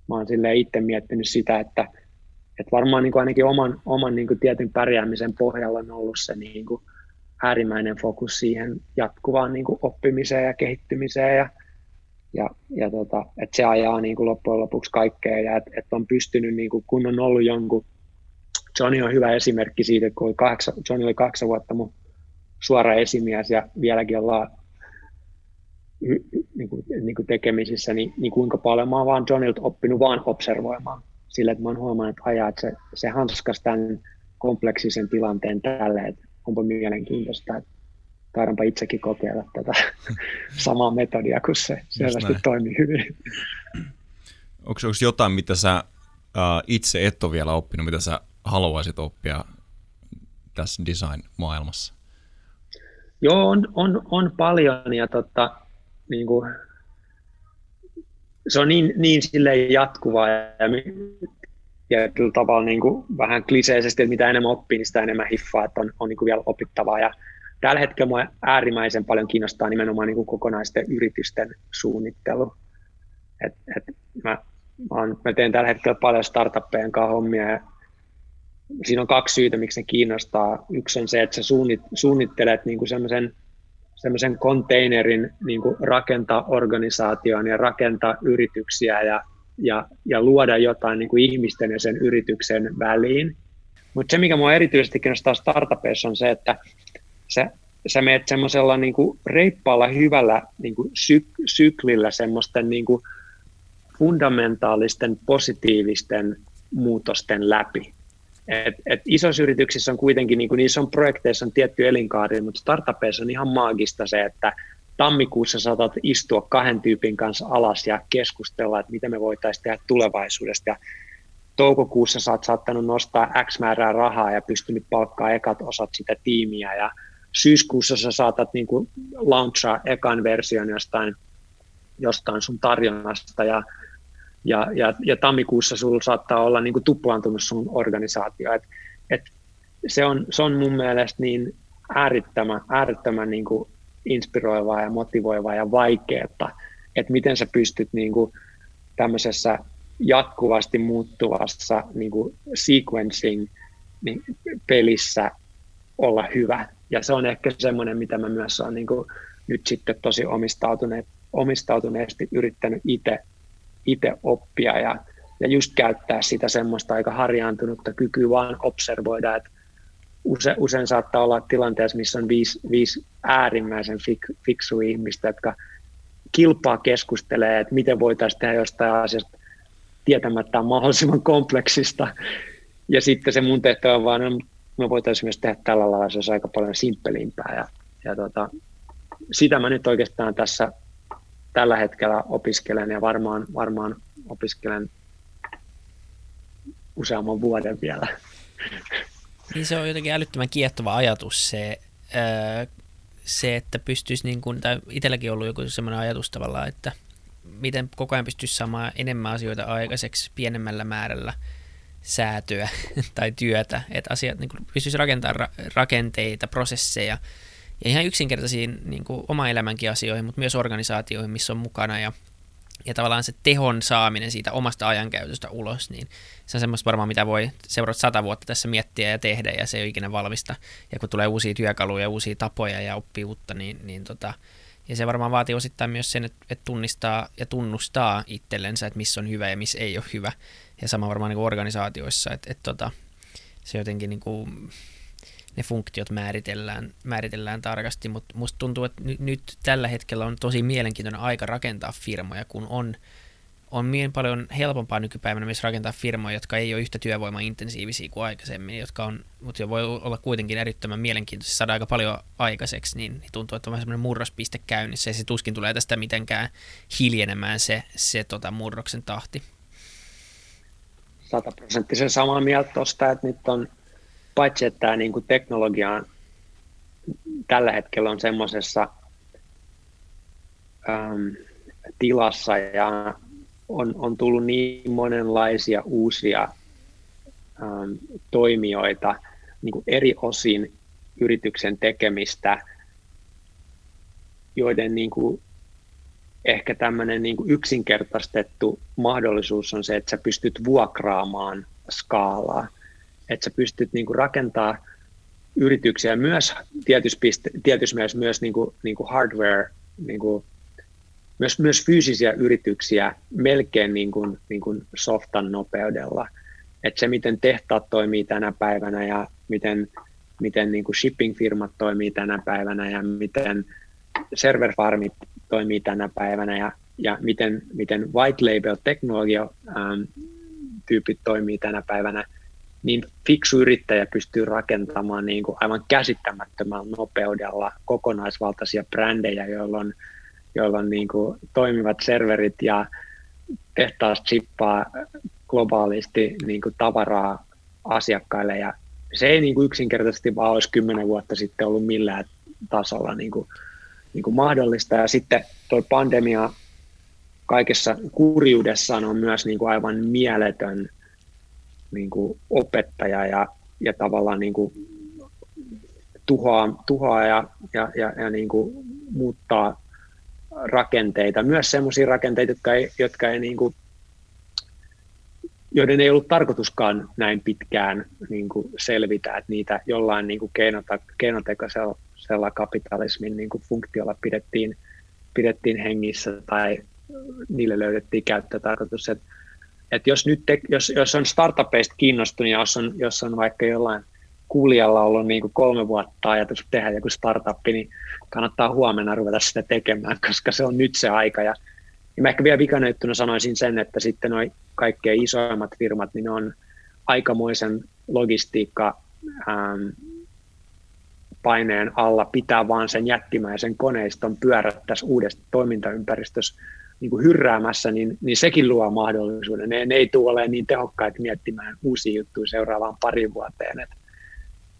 mä oon itse miettinyt sitä, että, että varmaan niin kuin ainakin oman, oman niin kuin tietyn pärjäämisen pohjalla on ollut se niin kuin äärimmäinen fokus siihen jatkuvaan niin kuin oppimiseen ja kehittymiseen ja, ja, ja tota, että se ajaa niin kuin loppujen lopuksi kaikkea ja että et on pystynyt, niin kuin, kun on ollut jonkun, Johnny on hyvä esimerkki siitä, kun oli kahdeksan, Johnny oli kahdeksan vuotta mun suora esimies ja vieläkin ollaan niin kuin, niin kuin tekemisissä, niin, niin kuinka paljon mä oon vaan Johnilta oppinut vaan observoimaan sillä, että mä oon huomannut, että ajaa, että se, se hanskas tämän kompleksisen tilanteen tälle, että onpa mielenkiintoista, että taidanpa itsekin kokeilla tätä samaa metodia, kun se selvästi toimii hyvin. Onko, onko jotain, mitä sä uh, itse et ole vielä oppinut, mitä sä haluaisit oppia tässä design-maailmassa? Joo, on, on, on paljon ja tota, niin kuin, se on niin, niin silleen jatkuvaa ja tietyllä tavalla niin kuin vähän kliseisesti, että mitä enemmän oppii, niin sitä enemmän hiffaa, että on, on niin kuin vielä opittavaa. Ja tällä hetkellä minua äärimmäisen paljon kiinnostaa nimenomaan niin kuin kokonaisten yritysten suunnittelu. Et, et mä, mä, on, mä teen tällä hetkellä paljon startuppejen kanssa hommia ja siinä on kaksi syytä, miksi ne kiinnostaa. Yksi on se, että sä suunnit, suunnittelet niin kuin semmoisen semmoisen konteinerin niin rakentaa organisaation ja rakentaa yrityksiä ja ja, ja luoda jotain niin ihmisten ja sen yrityksen väliin. Mutta se, mikä minua erityisesti kiinnostaa startupeissa, on se, että sä, sä menet semmoisella niin reippaalla, hyvällä niin kuin syk- syklillä semmoisten niin fundamentaalisten, positiivisten muutosten läpi. Et, et isoissa yrityksissä on kuitenkin, niin kuin niissä on projekteissa on tietty elinkaari, mutta startupeissa on ihan maagista se, että tammikuussa saatat istua kahden tyypin kanssa alas ja keskustella, että mitä me voitaisiin tehdä tulevaisuudesta. Ja toukokuussa sä oot saattanut nostaa X määrää rahaa ja pystynyt palkkaa ekat osat sitä tiimiä. Ja syyskuussa sä saatat niin kuin launchaa ekan version jostain, jostain sun tarjonnasta ja, ja, ja, ja tammikuussa sulla saattaa olla niin kuin tuplaantunut sun organisaatio. Et, et se, on, se on mun mielestä niin äärittömän, äärittömän niin kuin inspiroivaa ja motivoivaa ja vaikeaa, että miten sä pystyt niin kuin tämmöisessä jatkuvasti muuttuvassa niin kuin sequencing niin pelissä olla hyvä. Ja se on ehkä semmoinen, mitä mä myös olen niin kuin nyt sitten tosi omistautuneesti yrittänyt itse itse oppia ja, ja just käyttää sitä semmoista aika harjaantunutta kykyä vaan observoida, että use, usein saattaa olla tilanteessa, missä on viisi, viisi äärimmäisen fik, fiksu ihmistä, jotka kilpaa keskustelee, että miten voitaisiin tehdä jostain asiasta tietämättä mahdollisimman kompleksista. Ja sitten se mun tehtävä on vaan, no, me voitaisiin myös tehdä tällä lailla, se olisi aika paljon simppelimpää. Ja, ja tota, sitä mä nyt oikeastaan tässä tällä hetkellä opiskelen ja varmaan, varmaan opiskelen useamman vuoden vielä. Niin se on jotenkin älyttömän kiehtova ajatus se, se että pystyisi, niin kuin, tai itselläkin ollut joku sellainen ajatus tavallaan, että miten koko ajan pystyisi saamaan enemmän asioita aikaiseksi pienemmällä määrällä säätöä tai työtä, että asiat niin pystyisi rakentamaan rakenteita, prosesseja, ja ihan yksinkertaisiin niin kuin oma elämänkin asioihin, mutta myös organisaatioihin, missä on mukana ja, ja tavallaan se tehon saaminen siitä omasta ajankäytöstä ulos, niin se on semmoista varmaan, mitä voi seurata sata vuotta tässä miettiä ja tehdä ja se ei ole ikinä valmista. Ja kun tulee uusia työkaluja, uusia tapoja ja oppii uutta, niin, niin tota, ja se varmaan vaatii osittain myös sen, että, että tunnistaa ja tunnustaa itsellensä, että missä on hyvä ja missä ei ole hyvä. Ja sama varmaan niin kuin organisaatioissa, että, että tota, se jotenkin niin kuin, ne funktiot määritellään, määritellään tarkasti, mutta musta tuntuu, että nyt, nyt tällä hetkellä on tosi mielenkiintoinen aika rakentaa firmoja, kun on, on niin paljon helpompaa nykypäivänä myös rakentaa firmoja, jotka ei ole yhtä työvoimaintensiivisiä kuin aikaisemmin, jotka on, mutta voi olla kuitenkin erittäin mielenkiintoisia, saada aika paljon aikaiseksi, niin, niin tuntuu, että on semmoinen murrospiste käynnissä, ja se tuskin tulee tästä mitenkään hiljenemään se, se tota murroksen tahti. Sataprosenttisen samaa mieltä tuosta, että nyt on paitsi että tämä niin kuin teknologia tällä hetkellä on semmoisessa ähm, tilassa ja on, on tullut niin monenlaisia uusia ähm, toimijoita niin kuin eri osin yrityksen tekemistä, joiden niin kuin, ehkä tämmöinen niin kuin yksinkertaistettu mahdollisuus on se, että sä pystyt vuokraamaan skaalaa että sä pystyt niin kuin rakentaa yrityksiä myös tietyssä, mielessä myös niin kuin, niin kuin hardware, niin kuin, myös, myös fyysisiä yrityksiä melkein niin kuin, niin kuin softan nopeudella. Että se, miten tehtaat toimii tänä päivänä ja miten, miten niin kuin shipping-firmat toimii tänä päivänä ja miten serverfarmit toimii tänä päivänä ja, ja miten, miten white label teknologia ähm, tyypit toimii tänä päivänä – niin fiksu yrittäjä pystyy rakentamaan niin kuin aivan käsittämättömällä nopeudella kokonaisvaltaisia brändejä, joilla on, joilla on niin kuin toimivat serverit ja tehtaas chippaa globaalisti niin kuin tavaraa asiakkaille. Ja se ei niin kuin yksinkertaisesti vaan olisi kymmenen vuotta sitten ollut millään tasolla niin kuin, niin kuin mahdollista. Ja sitten tuo pandemia kaikessa kurjuudessaan on myös niin kuin aivan mieletön niin kuin opettaja ja, ja tavallaan niin kuin tuhoaa, tuhoaa ja, ja, ja, ja niin kuin muuttaa rakenteita, myös sellaisia rakenteita, jotka ei, jotka ei niin kuin, joiden ei ollut tarkoituskaan näin pitkään niin kuin selvitä, että niitä jollain niin keinotekoisella kapitalismin niin kuin funktiolla pidettiin, pidettiin hengissä tai niille löydettiin käyttötarkoitus. Että että jos, nyt te, jos, jos on startupeista kiinnostunut ja jos on, jos on vaikka jollain kuulijalla ollut niin kuin kolme vuotta ajatus tehdä joku startup, niin kannattaa huomenna ruveta sitä tekemään, koska se on nyt se aika. Ja, ja mä ehkä vielä vikanöyttynä sanoisin sen, että sitten noin kaikkein isoimmat firmat, niin ne on aikamoisen logistiikka ähm, paineen alla pitää vaan sen jättimäisen koneiston pyörättäisi uudesta toimintaympäristössä niin kuin hyrräämässä, niin, niin sekin luo mahdollisuuden. Ne, ne ei tule olemaan niin tehokkaita miettimään uusia juttuja seuraavaan parin vuoteen. Et,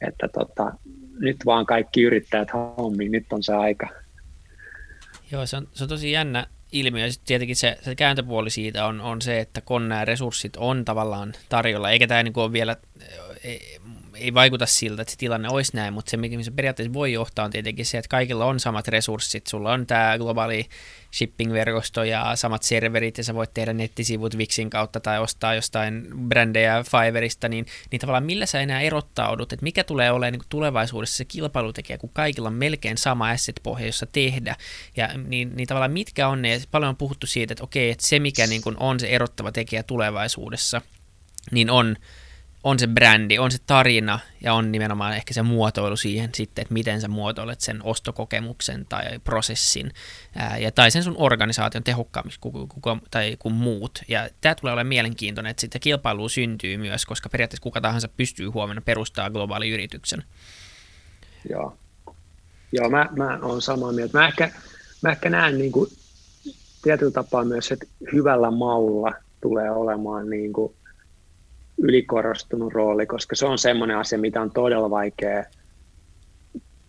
että tota, nyt vaan kaikki yrittäjät hommiin, nyt on se aika. Joo, se on, se on tosi jännä ilmiö. Sitten tietenkin se, se kääntöpuoli siitä on, on se, että kun nämä resurssit on tavallaan tarjolla, eikä tämä niin ole vielä, ei vaikuta siltä, että se tilanne olisi näin, mutta se, mikä se periaatteessa voi johtaa, on tietenkin se, että kaikilla on samat resurssit. Sulla on tämä globaali shipping-verkosto ja samat serverit, ja sä voit tehdä nettisivut Wixin kautta tai ostaa jostain brändejä Fiverrista, niin, niin tavallaan millä sä enää erottaudut, että mikä tulee olemaan niin tulevaisuudessa se kilpailutekijä, kun kaikilla on melkein sama asset-pohja, jossa tehdä, ja niin, niin tavallaan mitkä on ne, paljon on puhuttu siitä, että okei, että se mikä niin kuin on se erottava tekijä tulevaisuudessa, niin on on se brändi, on se tarina ja on nimenomaan ehkä se muotoilu siihen sitten, että miten sä muotoilet sen ostokokemuksen tai prosessin ää, ja, tai sen sun organisaation tehokkaammin kuin, kuin, tai kuin muut. Ja tämä tulee olemaan mielenkiintoinen, että sitten kilpailu syntyy myös, koska periaatteessa kuka tahansa pystyy huomenna perustaa globaali yrityksen. Joo, Joo mä, mä olen samaa mieltä. Mä ehkä, mä ehkä näen niin kuin, tietyllä tapaa myös, että hyvällä maulla tulee olemaan niin kuin, ylikorostunut rooli, koska se on semmoinen asia, mitä on todella vaikea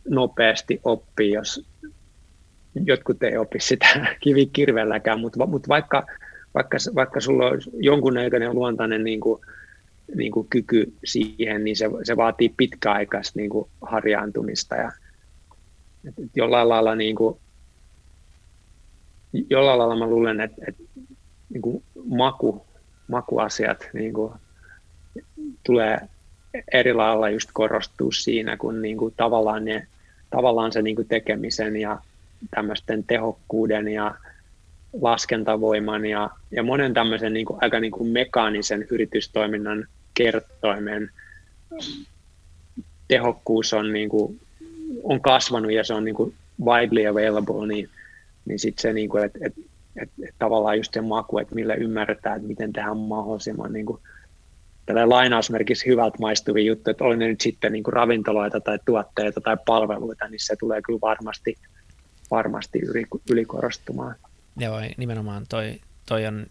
nopeasti oppia, jos jotkut ei opi sitä kivikirvelläkään, mutta, mutta vaikka, vaikka, vaikka sulla on jonkunnäköinen luontainen niin kuin, niin kuin kyky siihen, niin se, se vaatii pitkäaikaista niin kuin harjaantumista. Ja et, et jollain lailla niin kuin, jollain lailla mä luulen, että, että niin maku, makuasiat niin kuin tulee eri lailla just korostua siinä, kun niin kuin tavallaan, ne, tavallaan se niin kuin tekemisen ja tämmöisten tehokkuuden ja laskentavoiman ja, ja monen tämmöisen niin kuin, aika niin kuin mekaanisen yritystoiminnan kertoimen tehokkuus on, niin kuin, on kasvanut ja se on niin kuin widely available, niin, niin sitten se, niin kuin, että et, et, et tavallaan just se maku, että millä ymmärretään, että miten tehdään mahdollisimman niin kuin tällä lainausmerkissä hyvältä maistuvia juttuja, että oli ne nyt sitten niin kuin ravintoloita tai tuotteita tai palveluita, niin se tulee kyllä varmasti, varmasti yli, ylikorostumaan. Joo, nimenomaan toi, toi on,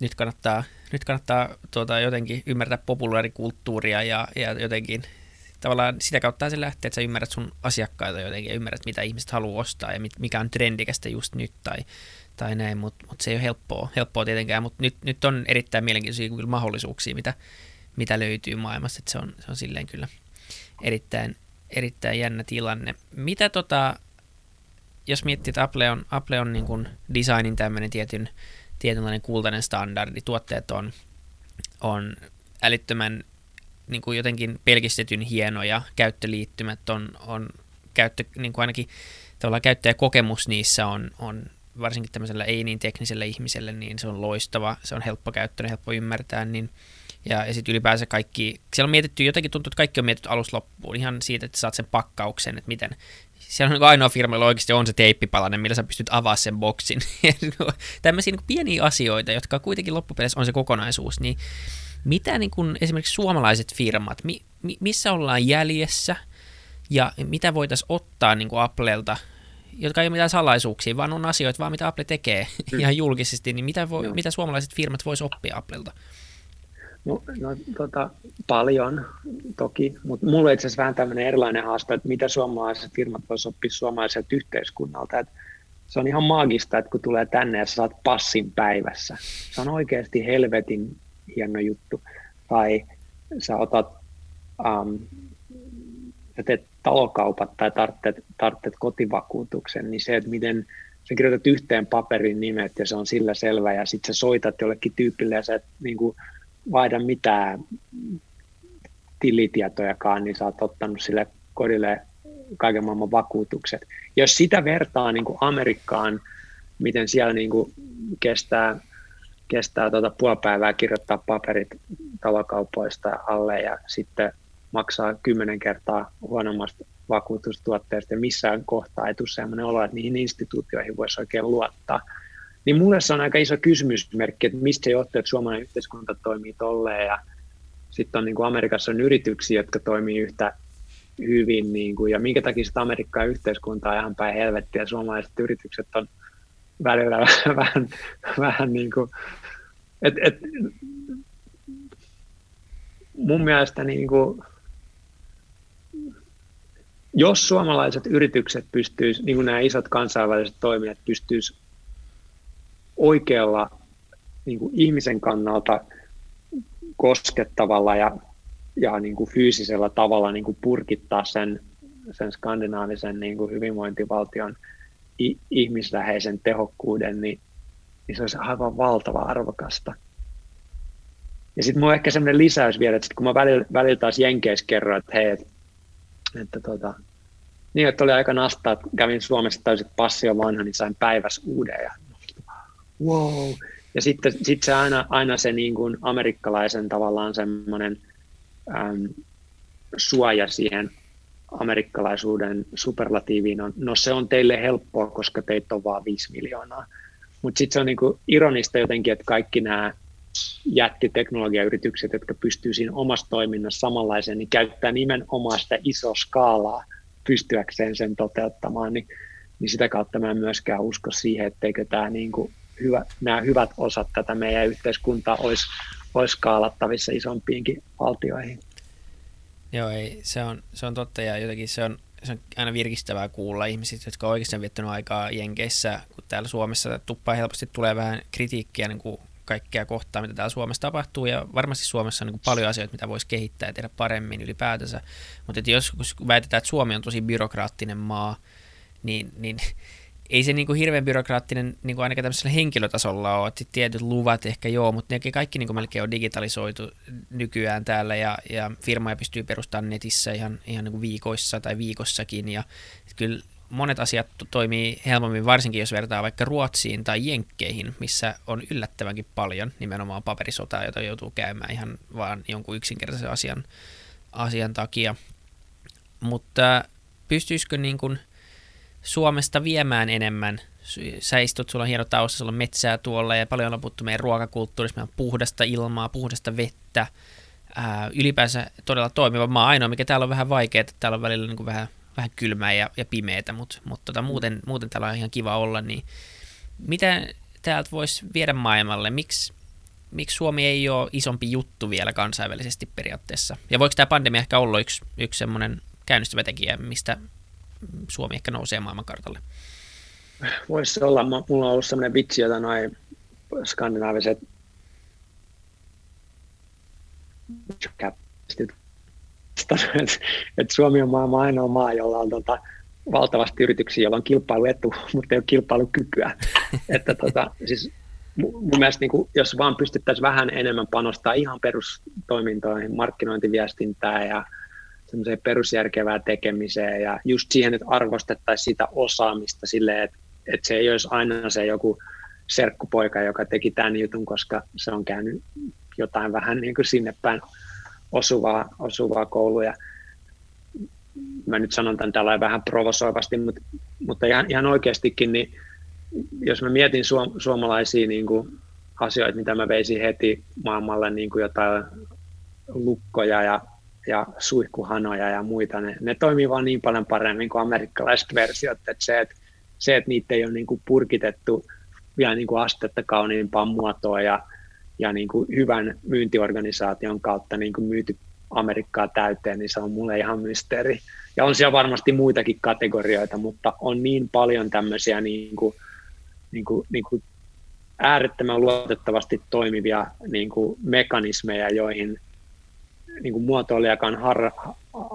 nyt kannattaa, nyt kannattaa tuota, jotenkin ymmärtää populaarikulttuuria ja, ja jotenkin tavallaan sitä kautta se lähtee, että sä ymmärrät sun asiakkaita jotenkin ja ymmärrät, mitä ihmiset haluaa ostaa ja mikä on trendikästä just nyt tai, tai näin, mutta mut se ei ole helppoa, helppoa tietenkään, mutta nyt, nyt on erittäin mielenkiintoisia mahdollisuuksia, mitä, mitä löytyy maailmassa, että se on, se on silleen kyllä erittäin, erittäin jännä tilanne. Mitä tota, jos miettii, että Apple on, Apple on niin kuin designin tämmöinen tietyn, tietynlainen kultainen standardi, tuotteet on, on älyttömän niin kuin jotenkin pelkistetyn hienoja, käyttöliittymät on, on käyttö, niin kuin ainakin tavallaan käyttäjäkokemus niissä on, on varsinkin tämmöisellä ei niin teknisellä ihmiselle, niin se on loistava, se on helppo käyttöön, helppo ymmärtää, niin ja, ja sitten ylipäänsä kaikki, siellä on mietitty, jotenkin tuntuu, että kaikki on mietitty alusta loppuun, ihan siitä, että saat sen pakkauksen, että miten, siellä on niin ainoa firma, jolla oikeasti on se teippipalanen, millä sä pystyt avaamaan sen boksin. Tämmöisiä niin pieniä asioita, jotka kuitenkin loppupeleissä on se kokonaisuus, niin mitä niin kuin esimerkiksi suomalaiset firmat, mi, mi, missä ollaan jäljessä ja mitä voitaisiin ottaa niin kuin Applelta jotka ei ole mitään salaisuuksia, vaan on asioita, vaan mitä Apple tekee mm. ihan julkisesti, niin mitä, voi, mitä suomalaiset firmat voisi oppia Applelta? No, no tota, paljon toki, mutta mulla on itse asiassa vähän tämmöinen erilainen haaste, että mitä suomalaiset firmat voisivat oppia suomalaiselta yhteiskunnalta. Et se on ihan maagista, että kun tulee tänne ja sä saat passin päivässä. Se on oikeasti helvetin hieno juttu. Tai sä otat, um, sä teet talokaupat tai tarvitset, tarvitset kotivakuutuksen, niin se, että miten sä kirjoitat yhteen paperin nimet ja se on sillä selvä ja sitten sä soitat jollekin tyypille ja sä et niin kuin, vaihda mitään tilitietojakaan, niin sä oot ottanut sille kodille kaiken maailman vakuutukset. Jos sitä vertaa niin kuin Amerikkaan, miten siellä niin kuin kestää, kestää tuota puoli päivää kirjoittaa paperit talokaupoista alle ja sitten maksaa kymmenen kertaa huonommasta vakuutustuotteesta ja missään kohtaa ei tule sellainen olo, että niihin instituutioihin voisi oikein luottaa. Niin mulle se on aika iso kysymysmerkki, että mistä se johtuu, että suomalainen yhteiskunta toimii tolleen ja sitten on niin kuin Amerikassa on yrityksiä, jotka toimii yhtä hyvin niin kuin, ja minkä takia sitä Amerikkaa yhteiskuntaa on ihan päin helvettiä ja suomalaiset yritykset on välillä vähän, vähän niin kuin, et, et, mun mielestä niin kuin, jos suomalaiset yritykset pystyisivät, niin kuin nämä isot kansainväliset toimijat pystyisivät oikealla niin kuin ihmisen kannalta koskettavalla ja ja niin kuin fyysisellä tavalla niin kuin purkittaa sen, sen skandinaavisen niin kuin hyvinvointivaltion ihmisläheisen tehokkuuden, niin, niin se olisi aivan valtava arvokasta. Ja sitten mulla on ehkä sellainen lisäys vielä, että sit kun mä välillä, välillä taas Jenkeissä kerroin, että hei, että, että tota, niin, että oli aika nastaa, kävin Suomessa täysin passio vanha, niin sain päivässä uuden ja wow. Ja sitten sit se aina, aina se niin kuin amerikkalaisen tavallaan semmoinen äm, suoja siihen amerikkalaisuuden superlatiiviin on, no se on teille helppoa, koska teitä on vaan 5 miljoonaa. Mutta sitten se on niinku ironista jotenkin, että kaikki nämä jättiteknologiayritykset, jotka pystyy siinä omassa toiminnassa samanlaiseen, niin käyttää nimenomaan sitä isoa skaalaa pystyäkseen sen toteuttamaan, niin, niin sitä kautta mä en myöskään usko siihen, etteikö tämä niin kuin hyvä, nämä hyvät osat tätä meidän yhteiskuntaa olisi, olisi skaalattavissa isompiinkin valtioihin. Joo, ei, se on, se on totta ja jotenkin se on, se on aina virkistävää kuulla ihmiset, jotka on oikeasti viettänyt aikaa Jenkeissä, kun täällä Suomessa tuppaa helposti tulee vähän kritiikkiä niin kuin kaikkea kohtaa, mitä täällä Suomessa tapahtuu, ja varmasti Suomessa on niin paljon asioita, mitä voisi kehittää ja tehdä paremmin ylipäätänsä, mutta että jos väitetään, että Suomi on tosi byrokraattinen maa, niin, niin ei se niin kuin hirveän byrokraattinen niin kuin ainakaan tämmöisellä henkilötasolla ole, että tietyt luvat ehkä joo, mutta ne kaikki niin kuin melkein on digitalisoitu nykyään täällä ja, ja firmoja pystyy perustamaan netissä ihan, ihan niin kuin viikoissa tai viikossakin. Ja kyllä monet asiat toimii helpommin, varsinkin jos vertaa vaikka Ruotsiin tai Jenkkeihin, missä on yllättävänkin paljon nimenomaan paperisotaa, jota joutuu käymään ihan vaan jonkun yksinkertaisen asian, asian takia. Mutta pystyisikö niin kuin Suomesta viemään enemmän sä istut, sulla on hieno tausta, sulla on metsää tuolla ja paljon on puhuttu meidän ruokakulttuurissa, meillä on puhdasta ilmaa, puhdasta vettä, ää, ylipäänsä todella toimiva maa. Ainoa, mikä täällä on vähän vaikeaa, että täällä on välillä niin kuin vähän vähän kylmää ja, ja pimeätä, mutta, mutta tota, muuten, muuten täällä on ihan kiva olla, niin mitä täältä voisi viedä maailmalle? Miksi, miksi Suomi ei ole isompi juttu vielä kansainvälisesti periaatteessa? Ja voiko tämä pandemia ehkä olla yksi, yksi semmoinen käynnistävä tekijä, mistä Suomi ehkä nousee maailmankartalle? Voisi olla. Mulla on ollut semmoinen vitsi, jota noin skandinaaviset että Suomi on maailman ainoa maa, jolla on tota, valtavasti yrityksiä, joilla on kilpailuetu, mutta ei ole kilpailukykyä. että tota, siis mun mielestä niin kuin, jos vaan pystyttäisiin vähän enemmän panostaa ihan perustoimintoihin, markkinointiviestintään ja semmoiseen perusjärkevään tekemiseen ja just siihen, että arvostettaisiin sitä osaamista silleen, että, että se ei olisi aina se joku serkkupoika, joka teki tämän jutun, koska se on käynyt jotain vähän niin kuin sinne päin osuvaa, osuvaa kouluja. Mä nyt sanon tämän tällä vähän provosoivasti, mutta, mutta ihan, ihan oikeastikin, niin jos mä mietin suom, suomalaisia niin kuin asioita, mitä mä veisin heti maailmalle, niin kuin jotain lukkoja ja, ja suihkuhanoja ja muita, ne, ne toimii vaan niin paljon paremmin kuin amerikkalaiset versiot, että se, että, se, että niitä ei ole niin kuin purkitettu vielä niin kuin astetta kauniimpaan muotoon ja ja niin kuin hyvän myyntiorganisaation kautta niin kuin myyty Amerikkaa täyteen, niin se on mulle ihan mysteeri. Ja on siellä varmasti muitakin kategorioita, mutta on niin paljon tämmöisiä niin kuin, niin kuin, niin kuin äärettömän luotettavasti toimivia niin kuin mekanismeja, joihin niin kuin muotoilijakaan har,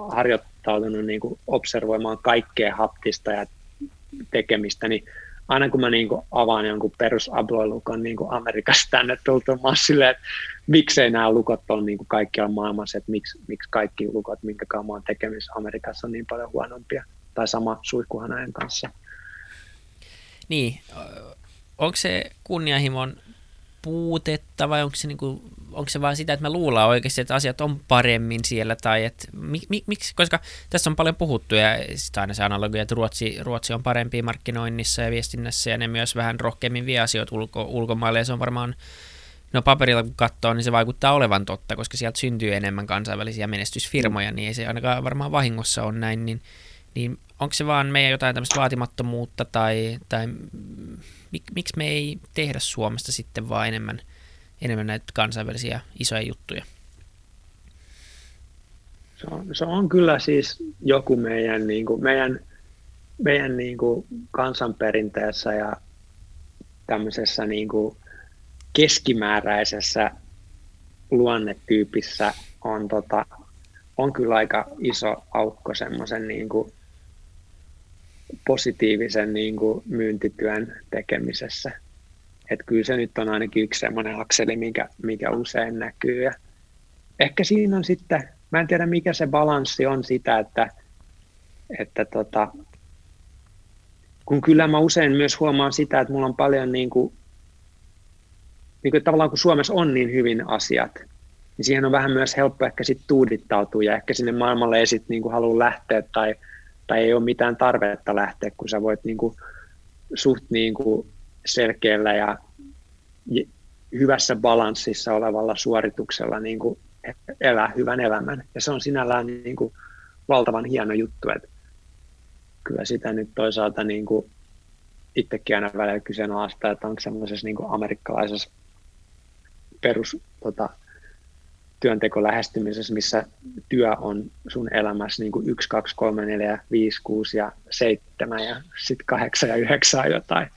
harjoittautunut niin kuin observoimaan kaikkea haptista ja tekemistä, niin aina kun mä niin kuin avaan jonkun perus lukon niin Amerikasta tänne tultu, mä silleen, että miksei nämä lukot on niin kuin kaikkialla maailmassa, että miksi, miksi kaikki lukot, minkä mä oon tekemisissä Amerikassa on niin paljon huonompia, tai sama suihkuhanajan kanssa. Niin, onko se kunnianhimon puutetta vai onko se, niinku, onko se vaan sitä, että me luullaan oikeasti, että asiat on paremmin siellä tai että mik, mik, miksi, koska tässä on paljon puhuttu ja sitä aina se analogia, että Ruotsi, Ruotsi on parempi markkinoinnissa ja viestinnässä ja ne myös vähän rohkeammin vie asioita ulko, ulkomaille ja se on varmaan No paperilla kun katsoo, niin se vaikuttaa olevan totta, koska sieltä syntyy enemmän kansainvälisiä menestysfirmoja, niin ei se ainakaan varmaan vahingossa ole näin, niin, niin onko se vaan meidän jotain tämmöistä vaatimattomuutta tai, tai mik, miksi me ei tehdä Suomesta sitten vaan enemmän, enemmän näitä kansainvälisiä isoja juttuja? Se on, se on kyllä siis joku meidän, niin kuin, meidän, meidän niin kuin kansanperinteessä ja tämmöisessä niin kuin keskimääräisessä luonnetyypissä on tota, on kyllä aika iso aukko semmoisen niin kuin positiivisen niin kuin myyntityön tekemisessä. Että kyllä se nyt on ainakin yksi semmoinen akseli, mikä, mikä usein näkyy. Ja ehkä siinä on sitten, mä en tiedä mikä se balanssi on sitä, että, että tota, kun kyllä mä usein myös huomaan sitä, että mulla on paljon niin kuin, niin kuin tavallaan kun Suomessa on niin hyvin asiat, niin siihen on vähän myös helppo ehkä sitten tuudittautua ja ehkä sinne maailmalle ei sitten niin halua lähteä tai, tai ei ole mitään tarvetta lähteä, kun sä voit niin kuin, suht niin kuin selkeällä ja hyvässä balanssissa olevalla suorituksella niin kuin elää hyvän elämän. Ja se on sinällään niin kuin valtavan hieno juttu, että kyllä sitä nyt toisaalta niin kuin itsekin aina välillä kyseenalaista, että onko semmoisessa niin amerikkalaisessa perus tota, työntekolähestymisessä, missä työ on sun elämässä niin kuin 1, 2, 3, 4, 5, 6 ja 7 ja sitten 8 ja 9 jotain,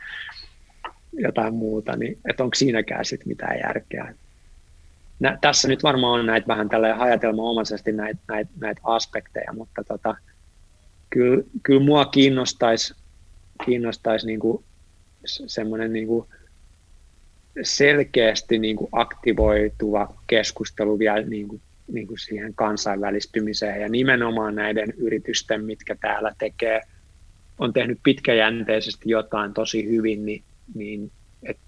jotain muuta, niin että onko siinäkään sitten mitään järkeä. Nä, tässä nyt varmaan on näitä vähän tällä hajatelmaomaisesti näitä, näitä, näitä aspekteja, mutta tota, kyllä, kyllä mua kiinnostaisi, kiinnostaisi niin kuin semmoinen niin kuin selkeästi niin kuin aktivoituva keskustelu vielä niin kuin, niin kuin siihen kansainvälistymiseen ja nimenomaan näiden yritysten, mitkä täällä tekee, on tehnyt pitkäjänteisesti jotain tosi hyvin, niin, niin että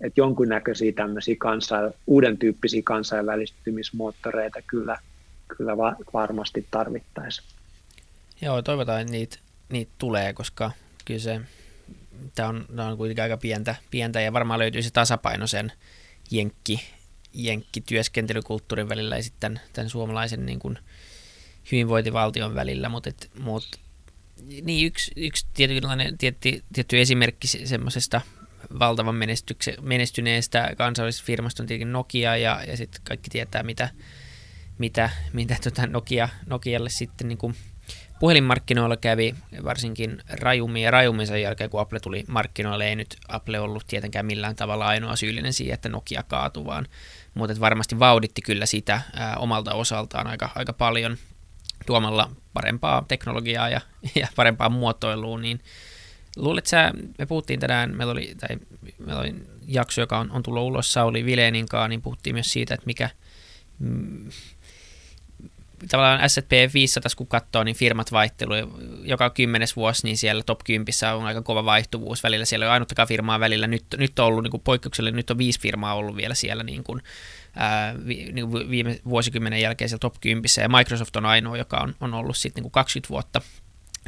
et jonkunnäköisiä tämmöisiä kansain, uuden tyyppisiä kansainvälistymismoottoreita kyllä, kyllä va, varmasti tarvittaisiin. Joo, toivotaan, että niitä, niitä tulee, koska kyllä se, tämä on, on kuitenkin aika pientä, pientä ja varmaan löytyy se tasapaino sen jenkki, jenkkityöskentelykulttuurin välillä ja sitten tämän, suomalaisen niin kuin hyvinvointivaltion välillä, mutta, et, mutta niin yksi, yksi tietynlainen, tietty, tietty esimerkki semmoisesta valtavan menestyneestä kansallisesta firmasta on tietenkin Nokia ja, ja sitten kaikki tietää, mitä, mitä, mitä tota Nokia, Nokialle sitten niin kuin puhelinmarkkinoilla kävi varsinkin rajummin ja rajummin sen jälkeen, kun Apple tuli markkinoille. Ei nyt Apple ollut tietenkään millään tavalla ainoa syyllinen siihen, että Nokia kaatui, vaan mutta varmasti vauditti kyllä sitä ää, omalta osaltaan aika, aika paljon tuomalla parempaa teknologiaa ja, ja parempaa muotoilua, niin luulet sä, me puhuttiin tänään, meillä oli, tai meillä oli jakso, joka on, on tullut ulos Sauli Vileenin kanssa, niin puhuttiin myös siitä, että mikä, mm, tavallaan S&P 500, kun katsoo, niin firmat vaihtelu joka kymmenes vuosi, niin siellä top 10 on aika kova vaihtuvuus välillä. Siellä ei ole ainuttakaan firmaa välillä. Nyt, nyt on ollut niin poikkeuksellinen, nyt on viisi firmaa ollut vielä siellä niin kuin, ää, vi, niin kuin viime vuosikymmenen jälkeen siellä top 10, ja Microsoft on ainoa, joka on, on ollut sitten niin 20 vuotta.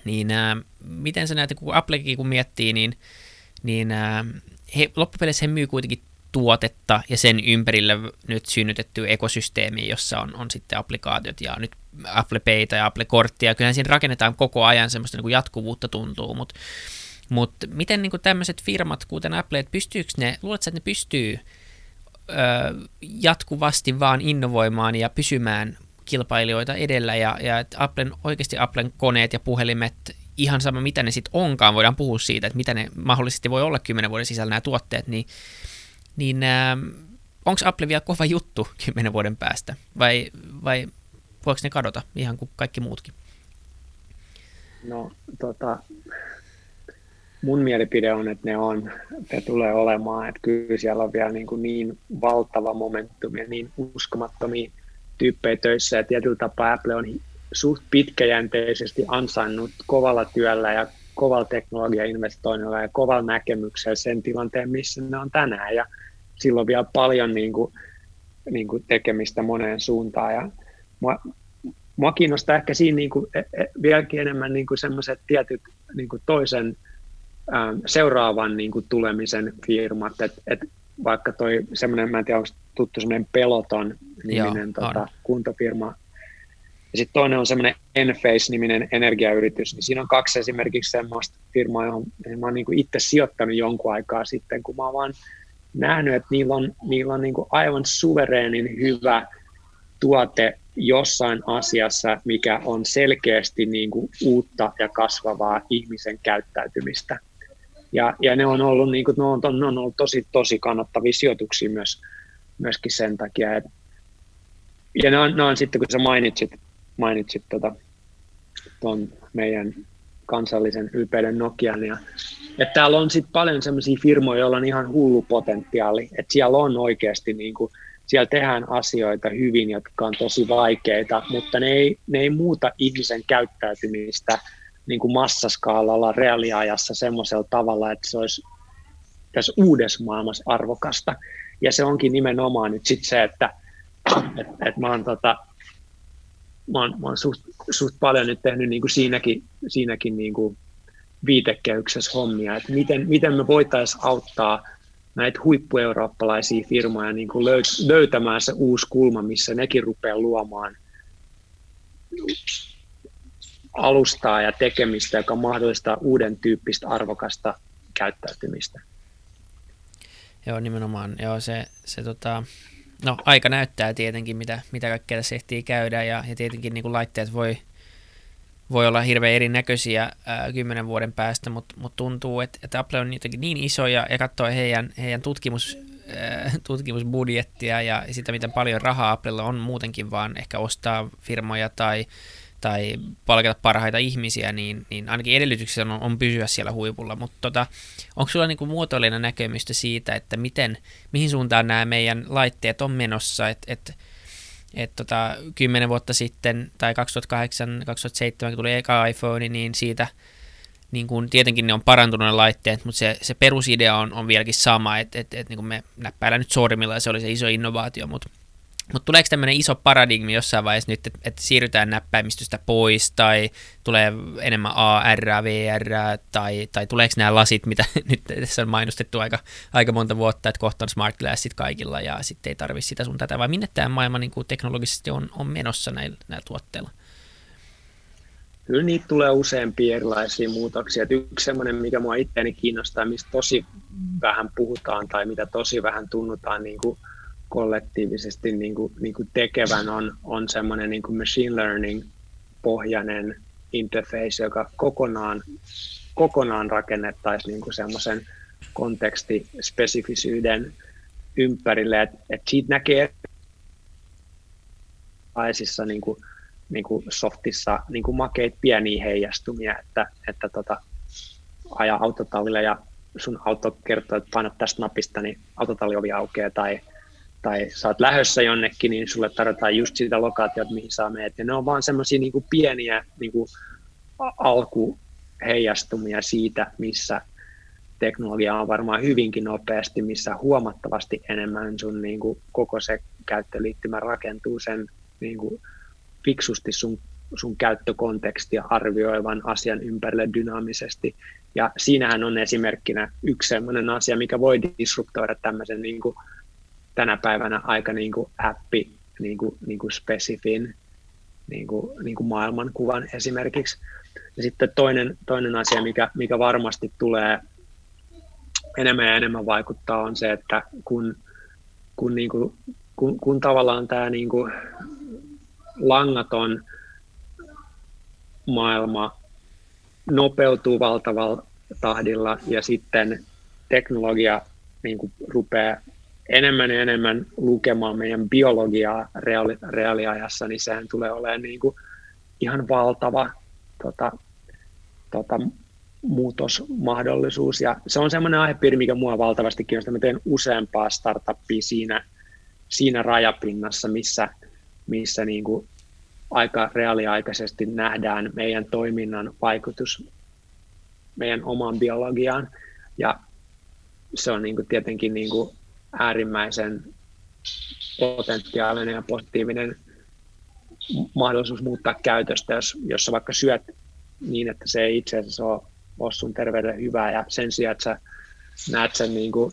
Niin ää, miten sä näet, kun Applekin kun miettii, niin, niin ää, he, loppupeleissä he myy kuitenkin tuotetta ja sen ympärille nyt synnytetty ekosysteemi, jossa on, on sitten applikaatiot ja nyt Apple Payta ja Apple Korttia. Kyllähän siinä rakennetaan koko ajan semmoista niin kuin jatkuvuutta tuntuu, mutta mut miten niin kuin tämmöiset firmat, kuten Apple, että pystyykö ne, luuletko, että ne pystyy ö, jatkuvasti vaan innovoimaan ja pysymään kilpailijoita edellä ja, ja että Applen, oikeasti Applen koneet ja puhelimet, ihan sama mitä ne sitten onkaan, voidaan puhua siitä, että mitä ne mahdollisesti voi olla kymmenen vuoden sisällä nämä tuotteet, niin niin äh, onko Apple vielä kova juttu kymmenen vuoden päästä, vai, vai voiko ne kadota ihan kuin kaikki muutkin? No, tota, mun mielipide on, että ne on, ne tulee olemaan, että kyllä siellä on vielä niin, kuin niin valtava momentum ja niin uskomattomia tyyppejä töissä ja tietyllä tapaa Apple on suht pitkäjänteisesti ansainnut kovalla työllä ja kovalla teknologiainvestoinnilla ja kovalla näkemyksellä sen tilanteen, missä ne on tänään. Ja silloin vielä paljon niin kuin, niin kuin tekemistä moneen suuntaan. Ja mua, mua kiinnostaa ehkä siinä niin kuin, e, e, vieläkin enemmän niin kuin sellaiset tietyt niin kuin toisen ää, seuraavan niin kuin tulemisen firmat, että et vaikka toi semmoinen, mä en tiedä, onko tuttu semmoinen Peloton niminen Joo, tota, kuntofirma, ja sitten toinen on semmoinen Enphase-niminen energiayritys, niin siinä on kaksi esimerkiksi semmoista firmaa, johon mä oon niin itse sijoittanut jonkun aikaa sitten, kun mä oon vaan nähnyt, että niillä on, niillä on niin kuin aivan suvereenin hyvä tuote jossain asiassa, mikä on selkeästi niin kuin uutta ja kasvavaa ihmisen käyttäytymistä. Ja, ja ne on ollut, niin kuin, ne on, ne on ollut tosi, tosi kannattavia sijoituksia myös, myöskin sen takia. Että, ja ne on, ne on sitten, kun sä mainitsit, mainitsit tuota, tuon meidän kansallisen ylpeyden Nokian. Ja, että täällä on sitten paljon sellaisia firmoja, joilla on ihan hullu potentiaali, että siellä on oikeasti niin kuin, siellä tehdään asioita hyvin, jotka on tosi vaikeita, mutta ne ei, ne ei muuta ihmisen käyttäytymistä niin kuin massaskaalalla reaaliajassa semmoisella tavalla, että se olisi tässä uudessa maailmassa arvokasta. Ja se onkin nimenomaan nyt sitten se, että et, et mä oon, tota, mä oon, mä oon suht, suht, paljon nyt tehnyt niin kuin siinäkin, siinäkin niin kuin viitekehyksessä hommia, että miten, miten me voitaisiin auttaa näitä huippueurooppalaisia firmoja niin kuin löytämään se uusi kulma, missä nekin rupeaa luomaan alustaa ja tekemistä, joka mahdollistaa uuden tyyppistä arvokasta käyttäytymistä. Joo, nimenomaan. Joo, se, se tota, no, aika näyttää tietenkin, mitä, mitä kaikkea tässä ehtii käydä, ja, ja tietenkin niin kuin laitteet voi, voi olla hirveän erinäköisiä kymmenen vuoden päästä, mutta mut tuntuu, että, että Apple on jotenkin niin iso, ja, ja katsoo heidän, heidän tutkimus, ää, tutkimusbudjettia ja sitä, miten paljon rahaa Applella on muutenkin vaan ehkä ostaa firmoja tai tai palkata parhaita ihmisiä, niin, niin ainakin edellytyksissä on, on pysyä siellä huipulla. Mutta tota, onko sulla niinku muotoilina näkemystä siitä, että miten, mihin suuntaan nämä meidän laitteet on menossa, että et, et tota, 10 vuotta sitten tai 2008-2007 kun tuli eka iPhone, niin siitä niin kun, tietenkin ne on parantunut ne laitteet, mutta se, se perusidea on, on vieläkin sama, että et, et, niin me näppäillä nyt sormilla ja se oli se iso innovaatio, mutta mutta tuleeko tämmöinen iso paradigmi jossain vaiheessa nyt, että, että siirrytään näppäimistöstä pois, tai tulee enemmän AR, VR, tai, tai tuleeko nämä lasit, mitä nyt tässä on mainostettu aika, aika monta vuotta, että kohta on smart glassit kaikilla, ja sitten ei tarvitse sitä sun tätä, vai minne tämä maailma niin kuin teknologisesti on, on menossa näillä, näillä tuotteilla? Kyllä niitä tulee useampia erilaisia muutoksia. Et yksi sellainen, mikä mua itseäni kiinnostaa, mistä tosi vähän puhutaan tai mitä tosi vähän tunnutaan niin kuin kollektiivisesti niin kuin, niin kuin tekevän on, on semmoinen niin machine learning pohjainen interface, joka kokonaan, kokonaan rakennettaisiin niin kuin semmoisen kontekstispesifisyyden ympärille, että et siitä näkee erilaisissa niin kuin, niin kuin softissa niin kuin makeit pieniä heijastumia, että, että tota, aja autotallille ja sun auto kertoo, että painat tästä napista, niin autotalliovi aukeaa tai tai sä oot lähössä jonnekin, niin sulle tarvitaan just sitä lokaatiota, mihin sä meet. Ja ne on vaan semmoisia niin pieniä niin kuin alkuheijastumia siitä, missä teknologia on varmaan hyvinkin nopeasti, missä huomattavasti enemmän sun niin kuin, koko se käyttöliittymä rakentuu sen niin kuin, fiksusti sun, sun käyttökontekstia arvioivan asian ympärille dynaamisesti. Ja siinähän on esimerkkinä yksi sellainen asia, mikä voi disruptoida tämmöisen niin kuin, tänä päivänä aika niin kuin appi niin kuin, niin kuin spesifin niin kuin, niin kuin maailmankuvan esimerkiksi. Ja sitten toinen, toinen asia, mikä, mikä varmasti tulee enemmän ja enemmän vaikuttaa, on se, että kun, kun, niin kuin, kun, kun tavallaan tämä niin kuin langaton maailma nopeutuu valtavalla tahdilla ja sitten teknologia niin kuin rupeaa enemmän ja enemmän lukemaan meidän biologiaa reaali, reaaliajassa, niin sehän tulee olemaan niin kuin ihan valtava tota, tota, muutosmahdollisuus. Ja se on semmoinen aihepiiri, mikä mua valtavasti kiinnostaa. Mä teen useampaa startuppia siinä, siinä rajapinnassa, missä, missä niin kuin aika reaaliaikaisesti nähdään meidän toiminnan vaikutus meidän omaan biologiaan. Ja se on niin kuin tietenkin niin kuin äärimmäisen potentiaalinen ja positiivinen mahdollisuus muuttaa käytöstä, jos, jos sä vaikka syöt niin, että se ei itse asiassa ole, ole sun terveydelle hyvää ja sen sijaan, että sä näet sen niin kuin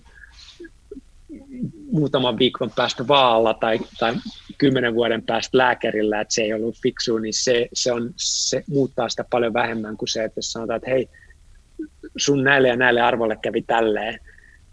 muutaman viikon päästä vaalla tai, tai kymmenen vuoden päästä lääkärillä, että se ei ollut fiksu, niin se, se, on, se muuttaa sitä paljon vähemmän kuin se, että jos sanotaan, että hei, sun näille ja näille arvoille kävi tälleen,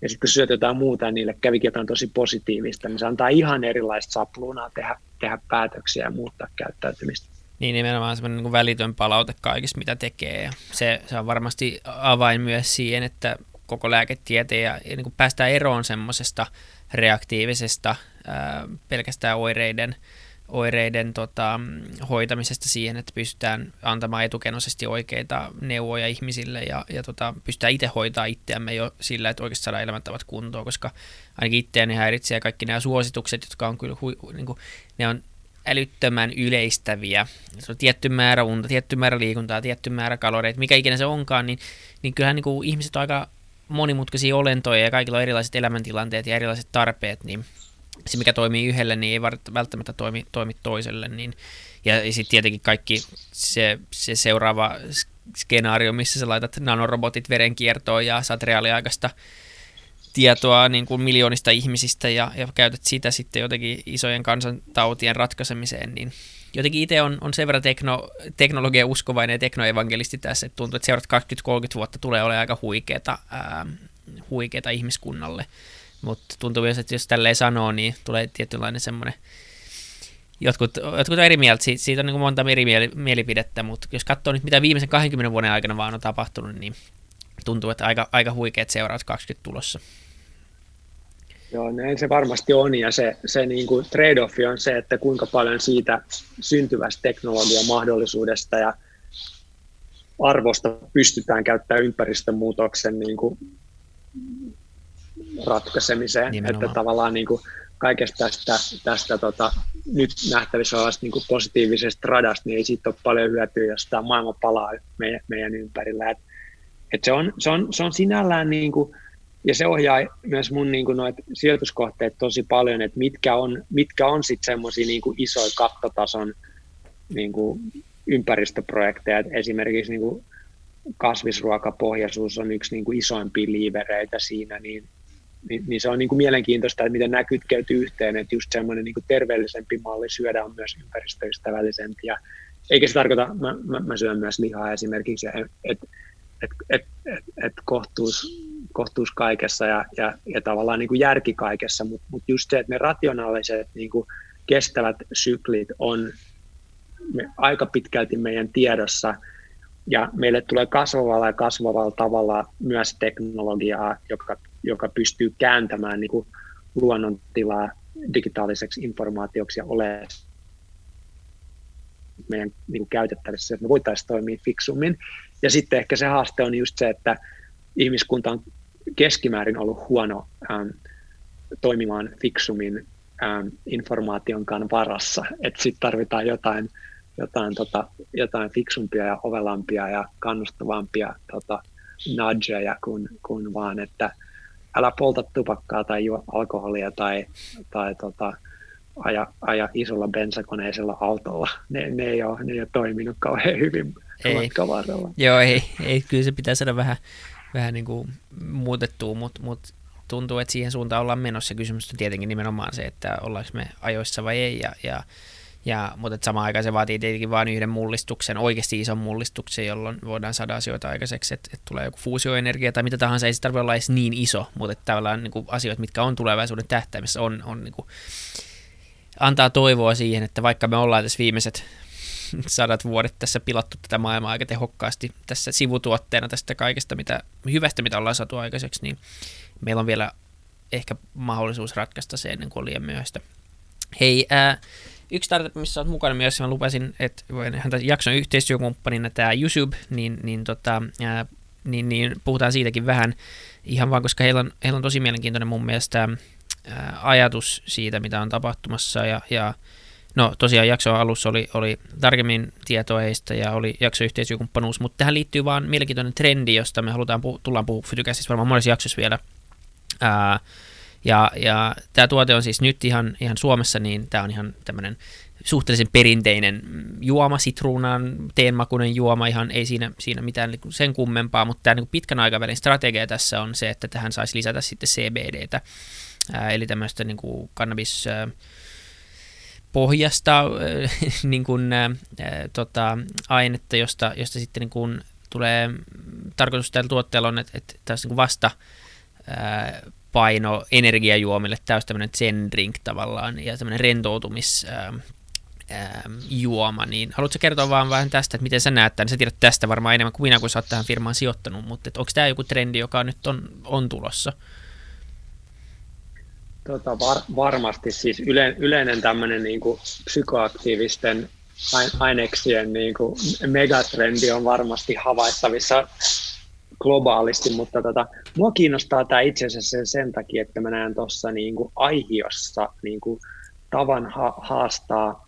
ja sitten kun syöt jotain muuta, niin niille kävikin jotain tosi positiivista, niin se antaa ihan erilaista sapluunaa tehdä, tehdä päätöksiä ja muuttaa käyttäytymistä. Niin nimenomaan semmoinen niin välitön palaute kaikista, mitä tekee. Se, se on varmasti avain myös siihen, että koko lääketieteen ja, ja niin kuin päästään eroon semmoisesta reaktiivisesta ää, pelkästään oireiden oireiden tota, hoitamisesta siihen, että pystytään antamaan etukenoisesti oikeita neuvoja ihmisille ja, ja tota, pystytään itse hoitaa itseämme jo sillä, että oikeasti saadaan elämäntavat kuntoon, koska ainakin itseäni häiritsee kaikki nämä suositukset, jotka on kyllä, hu, niin kuin, ne on älyttömän yleistäviä. Se on tietty määrä unta, tietty määrä liikuntaa, tietty määrä kaloreita, mikä ikinä se onkaan, niin, niin kyllähän niin kuin ihmiset on aika monimutkaisia olentoja ja kaikilla on erilaiset elämäntilanteet ja erilaiset tarpeet, niin se, mikä toimii yhdelle, niin ei välttämättä toimi, toimi toiselle. Niin, ja, sitten tietenkin kaikki se, se seuraava skenaario, missä sä laitat nanorobotit verenkiertoon ja saat reaaliaikaista tietoa niin kuin miljoonista ihmisistä ja, ja käytät sitä sitten jotenkin isojen kansantautien ratkaisemiseen, niin jotenkin itse on, on sen verran tekno, teknologia uskovainen ja teknoevangelisti tässä, että tuntuu, että seuraavat 20-30 vuotta tulee olemaan aika huikeeta, ää, ihmiskunnalle. Mutta tuntuu myös, että jos tälleen sanoo, niin tulee tietynlainen semmoinen, jotkut, jotkut on eri mieltä, siitä, siitä on niin monta eri mielipidettä, mutta jos katsoo nyt, mitä viimeisen 20 vuoden aikana vaan on tapahtunut, niin tuntuu, että aika, aika huikeat seuraat 20 tulossa. Joo, näin se varmasti on, ja se, se niin kuin trade-off on se, että kuinka paljon siitä syntyvästä teknologian mahdollisuudesta ja arvosta pystytään käyttämään ympäristönmuutoksen niin kuin ratkaisemiseen. Nimenomaan. Että tavallaan niin kuin kaikesta tästä, tästä tota, nyt nähtävissä olevasta niin kuin positiivisesta radasta, niin ei siitä ole paljon hyötyä, jos tämä maailma palaa meidän, meidän ympärillä. Et, et se, on, se, on, se on sinällään, niin kuin, ja se ohjaa myös mun niin kuin noit sijoituskohteet tosi paljon, että mitkä on, mitkä on sitten semmoisia niin isoja kattotason niin kuin ympäristöprojekteja. Et esimerkiksi niin kuin kasvisruokapohjaisuus on yksi niin kuin isoimpia liivereitä siinä, niin niin, niin se on niin kuin mielenkiintoista, että miten nämä kytkeytyy yhteen, että just semmoinen niin terveellisempi malli syödä on myös ympäristöystävällisempi. Ja, eikä se tarkoita, mä, mä, mä syön myös lihaa esimerkiksi, että et, et, et, et, et kohtuus, kohtuus kaikessa ja, ja, ja tavallaan niin kuin järki kaikessa, mutta mut just se, että ne rationaaliset niin kuin kestävät syklit on me, aika pitkälti meidän tiedossa, ja meille tulee kasvavalla ja kasvavalla tavalla myös teknologiaa, joka joka pystyy kääntämään niin kuin luonnontilaa digitaaliseksi informaatioksi ja ole meidän niin kuin käytettävissä, että me voitaisiin toimia fiksummin. Ja sitten ehkä se haaste on just se, että ihmiskunta on keskimäärin ollut huono ähm, toimimaan fiksummin ähm, informaation varassa, että sitten tarvitaan jotain, jotain, tota, jotain fiksumpia ja ovelampia ja kannustavampia tota, nudgeja kuin, kuin vaan, että älä polta tupakkaa tai juo alkoholia tai, tai tota, aja, aja isolla bensakoneisella autolla. Ne, ne, ei ole, ne ei ole toiminut kauhean hyvin ei. varrella. Joo, ei, ei, kyllä se pitää saada vähän, vähän niin kuin muutettua, mutta mut tuntuu, että siihen suuntaan ollaan menossa. Kysymys on tietenkin nimenomaan se, että ollaanko me ajoissa vai ei, ja, ja ja, mutta samaan aikaan se vaatii tietenkin vain yhden mullistuksen, oikeasti ison mullistuksen, jolloin voidaan saada asioita aikaiseksi, että, että tulee joku fuusioenergia tai mitä tahansa, ei se tarvitse olla edes niin iso, mutta että tavallaan niin kuin asioita, mitkä on tulevaisuuden tähtäimessä, on, on niin kuin, antaa toivoa siihen, että vaikka me ollaan tässä viimeiset sadat vuodet tässä pilattu tätä maailmaa aika tehokkaasti tässä sivutuotteena tästä kaikesta mitä, hyvästä, mitä ollaan saatu aikaiseksi, niin meillä on vielä ehkä mahdollisuus ratkaista se ennen kuin on liian myöhäistä. Hei, ää, yksi startup, missä olet mukana myös, mä lupasin, että häntä jakson yhteistyökumppanina tämä YouTube, niin, niin, tota, ää, niin, niin puhutaan siitäkin vähän ihan vaan, koska heillä on, heillä on tosi mielenkiintoinen mun mielestä ää, ajatus siitä, mitä on tapahtumassa ja, ja No tosiaan jakso alussa oli, oli tarkemmin tietoa heistä ja oli jaksoyhteistyökumppanuus, mutta tähän liittyy vaan mielenkiintoinen trendi, josta me halutaan puh- tullaan puhua Fytykäsissä varmaan monessa jaksossa vielä. Ää, ja, ja tämä tuote on siis nyt ihan, ihan Suomessa, niin tämä on ihan tämmöinen suhteellisen perinteinen juoma, sitruunan teenmakuinen juoma, ihan ei siinä, siinä mitään niinku sen kummempaa, mutta tämä niin pitkän aikavälin strategia tässä on se, että tähän saisi lisätä sitten CBDtä, eli tämmöistä niin kuin cannabis ää, pohjasta niin kuin, ää, tota, ainetta, josta, josta sitten niin kuin tulee, tarkoitus tällä tuotteella on, että, että tässä niin vasta paino energiajuomille, täys tämmöinen zen drink tavallaan ja tämmöinen rentoutumis ähm, ähm, juoma, niin haluatko kertoa vaan vähän tästä, että miten sä näet tämän? Sä tiedät tästä varmaan enemmän kuin minä, kun sä oot tähän firmaan sijoittanut, mutta onko tämä joku trendi, joka nyt on, on tulossa? Tota, var, varmasti siis yle, yleinen tämmöinen niin kuin psykoaktiivisten aineksien niin kuin megatrendi on varmasti havaittavissa globaalisti, mutta tota, mua kiinnostaa tämä itse asiassa sen, sen takia, että mä näen tuossa niin aihiossa niin kuin tavan ha- haastaa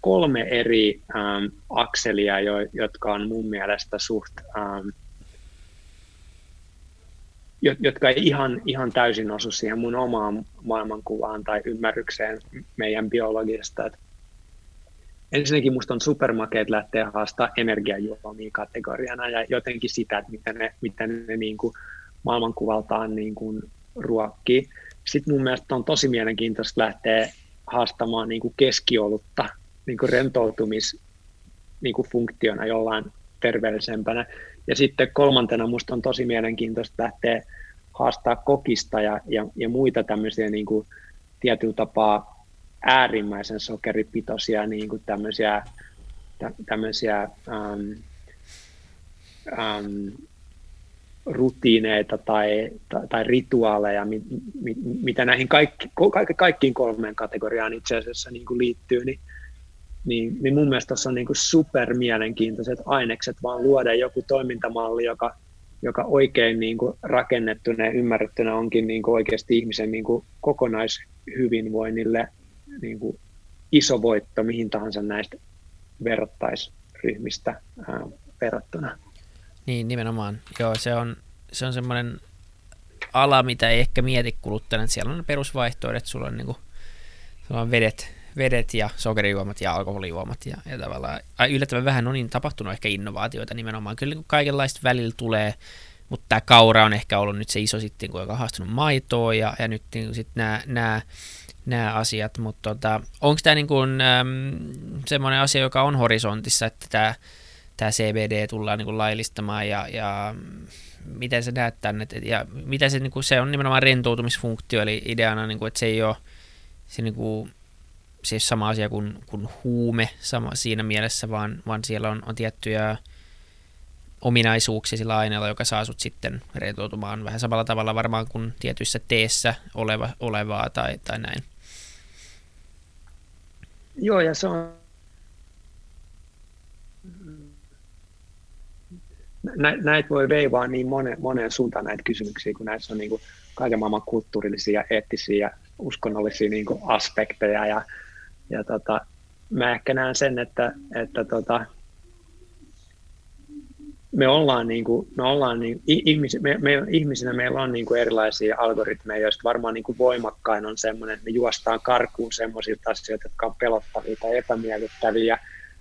kolme eri ähm, akselia, jo, jotka on mun mielestä suht, ähm, jotka ei ihan, ihan täysin osu siihen mun omaan maailmankuvaan tai ymmärrykseen meidän biologisesta. Et ensinnäkin musta on supermakeet lähteä haastaa energiajuomia kategoriana ja jotenkin sitä, että miten ne, miten ne niin kuin maailmankuvaltaan niin kuin ruokkii. Sitten mun mielestä on tosi mielenkiintoista lähteä haastamaan niin kuin keskiolutta niin kuin rentoutumis niin kuin funktiona jollain terveellisempänä. Ja sitten kolmantena musta on tosi mielenkiintoista lähteä haastaa kokista ja, ja, ja muita tämmöisiä niin kuin tietyllä tapaa äärimmäisen sokeripitoisia niin kuin tämmöisiä, tä, tämmöisiä ähm, ähm, rutiineita tai, tai, tai rituaaleja, mi, mi, mitä näihin kaikki, kaikki, kaikkiin kolmeen kategoriaan itse asiassa niin kuin liittyy, niin, niin, niin mun mielestä tuossa on niin kuin super mielenkiintoiset ainekset, vaan luoda joku toimintamalli, joka, joka oikein niin kuin rakennettuna ja ymmärrettynä onkin niin kuin oikeasti ihmisen niin kuin kokonaishyvinvoinnille niin kuin iso voitto mihin tahansa näistä verrattaisryhmistä ää, verrattuna. Niin, nimenomaan. Joo, se on, se on semmoinen ala, mitä ei ehkä mieti kuluttajana. Siellä on perusvaihtoehdot, sulla on, niin kuin, sulla on vedet, vedet ja sokerijuomat ja alkoholijuomat ja, ja tavallaan yllättävän vähän on niin tapahtunut ehkä innovaatioita nimenomaan. Kyllä niin kaikenlaista välillä tulee, mutta tämä kaura on ehkä ollut nyt se iso sitten, kun on haastunut maitoa ja, ja nyt niin sitten nämä, nämä, nämä asiat, mutta tota, onko tämä niin kuin, äm, semmoinen asia, joka on horisontissa, että tämä, CBD tullaan niin kuin laillistamaan ja, ja miten sä näet tänne, ja mitä se, niin kuin, se on nimenomaan rentoutumisfunktio, eli ideana, niin kuin, että se ei ole se niin kuin, siis sama asia kuin, kuin huume sama siinä mielessä, vaan, vaan siellä on, on tiettyjä ominaisuuksia sillä aineella, joka saa sut sitten rentoutumaan vähän samalla tavalla varmaan kuin tietyissä teessä oleva, olevaa tai, tai näin. Joo, ja se on näitä voi veivaa niin monen, moneen suuntaan näitä kysymyksiä, kun näissä on niin kuin kaiken maailman kulttuurillisia, eettisiä uskonnollisia niin kuin aspekteja ja ja tota, mä ehkä näen sen, että, että tota, me ollaan, niin kuin, me ollaan niin, ihmis, me, me, ihmisinä meillä on niin kuin erilaisia algoritmeja, joista varmaan niin kuin voimakkain on semmoinen, että me juostaan karkuun semmoisilta asioita, jotka on pelottavia tai epämiellyttäviä.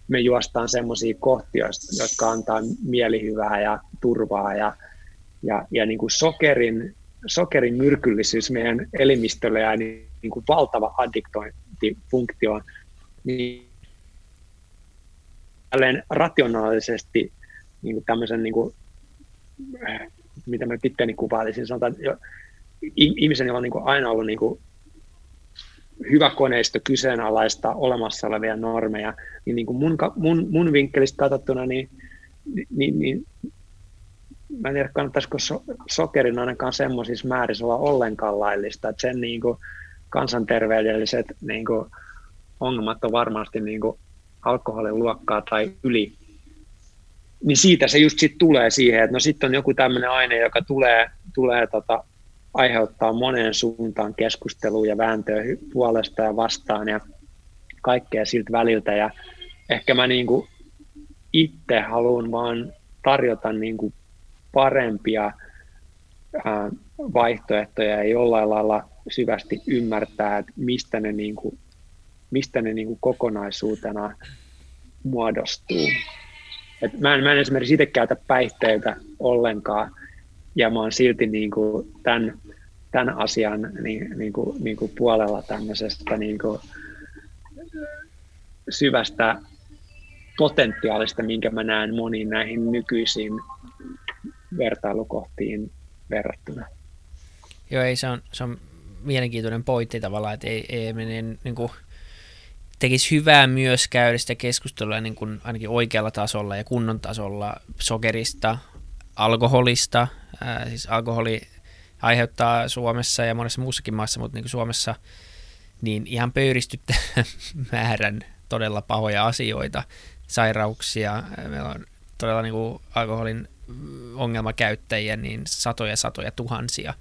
Me juostaan semmoisia kohtia, jotka antaa mielihyvää ja turvaa ja, ja, ja niin kuin sokerin, sokerin myrkyllisyys meidän elimistölle ja niin, niin kuin valtava addiktointi funktioon, niin rationaalisesti niin kuin tämmöisen, niin kuin, mitä mä pitkäni kuvailisin, sanotaan, jo, ihmisen, jolla on niin kuin aina ollut niin kuin hyvä koneisto kyseenalaista olemassa olevia normeja, niin, niin kuin mun, mun, mun vinkkelistä katsottuna, niin, niin, niin mä en tiedä, kannattaisiko so, sokerin ainakaan semmoisissa määrissä olla ollenkaan laillista, että sen niin kuin, kansanterveydelliset niin kuin, ongelmat on varmasti niin kuin, alkoholin luokkaa tai yli. Niin siitä se just sit tulee siihen, että no sitten on joku tämmöinen aine, joka tulee, tulee tota, aiheuttaa moneen suuntaan keskustelua ja vääntöä puolesta ja vastaan ja kaikkea siltä väliltä. Ja ehkä mä niin itse haluan vaan tarjota niin parempia ää, vaihtoehtoja ja jollain lailla syvästi ymmärtää, että mistä ne, niin mistä ne niin kokonaisuutena muodostuu. Et mä, en, mä en esimerkiksi itse käytä päihteitä ollenkaan, ja mä oon silti niin kuin tämän, tämän asian niin, niin kuin, niin kuin puolella tämmöisestä niin kuin syvästä potentiaalista, minkä mä näen moniin näihin nykyisiin vertailukohtiin verrattuna. Joo, ei, se on, se on mielenkiintoinen pointti tavallaan, että ei, ei mene niin kuin, tekisi hyvää myös käydä sitä keskustelua niin kuin ainakin oikealla tasolla ja kunnon tasolla sokerista, alkoholista, ää, siis alkoholi, aiheuttaa Suomessa ja monessa muussakin maassa, mutta niin kuin Suomessa niin ihan pöyristyttä määrän todella pahoja asioita, sairauksia. Meillä on todella niin kuin alkoholin ongelmakäyttäjiä niin satoja satoja tuhansia.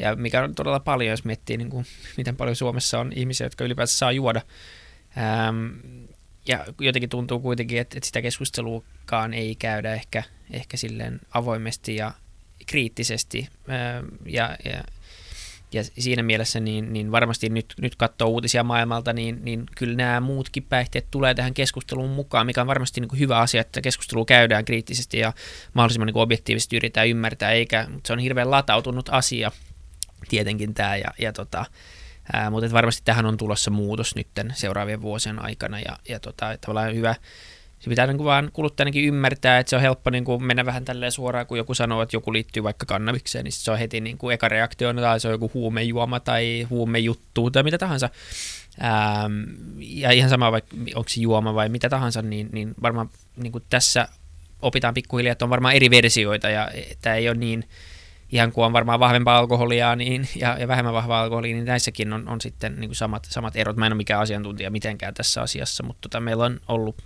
Ja mikä on todella paljon, jos miettii, niin kuin, miten paljon Suomessa on ihmisiä, jotka ylipäätään saa juoda. Ähm, ja jotenkin tuntuu kuitenkin, että, että sitä keskusteluakaan ei käydä ehkä, ehkä silleen avoimesti ja kriittisesti. Ähm, ja, ja, ja siinä mielessä niin, niin varmasti nyt, nyt katsoo uutisia maailmalta, niin, niin kyllä nämä muutkin päihteet tulee tähän keskusteluun mukaan, mikä on varmasti niin kuin hyvä asia, että keskustelu käydään kriittisesti ja mahdollisimman niin kuin objektiivisesti yritetään ymmärtää, eikä, mutta se on hirveän latautunut asia tietenkin tämä ja, ja tota, Ää, mutta varmasti tähän on tulossa muutos nyt seuraavien vuosien aikana ja, ja tota, tavallaan hyvä, se pitää niin vaan kuluttajankin ymmärtää, että se on helppo niin kuin mennä vähän tälleen suoraan, kun joku sanoo, että joku liittyy vaikka kannabikseen, niin se on heti niin kuin eka reaktio, tai se on joku huumejuoma tai huumejuttu tai mitä tahansa. Ähm, ja ihan sama, vaikka onko se juoma vai mitä tahansa, niin, niin varmaan niin kuin tässä opitaan pikkuhiljaa, että on varmaan eri versioita ja tämä ei ole niin ihan kuin on varmaan vahvempaa alkoholia niin, ja, ja vähemmän vahvaa alkoholia, niin näissäkin on, on sitten niin kuin samat, samat erot. Mä en ole mikään asiantuntija mitenkään tässä asiassa, mutta tota, meillä on ollut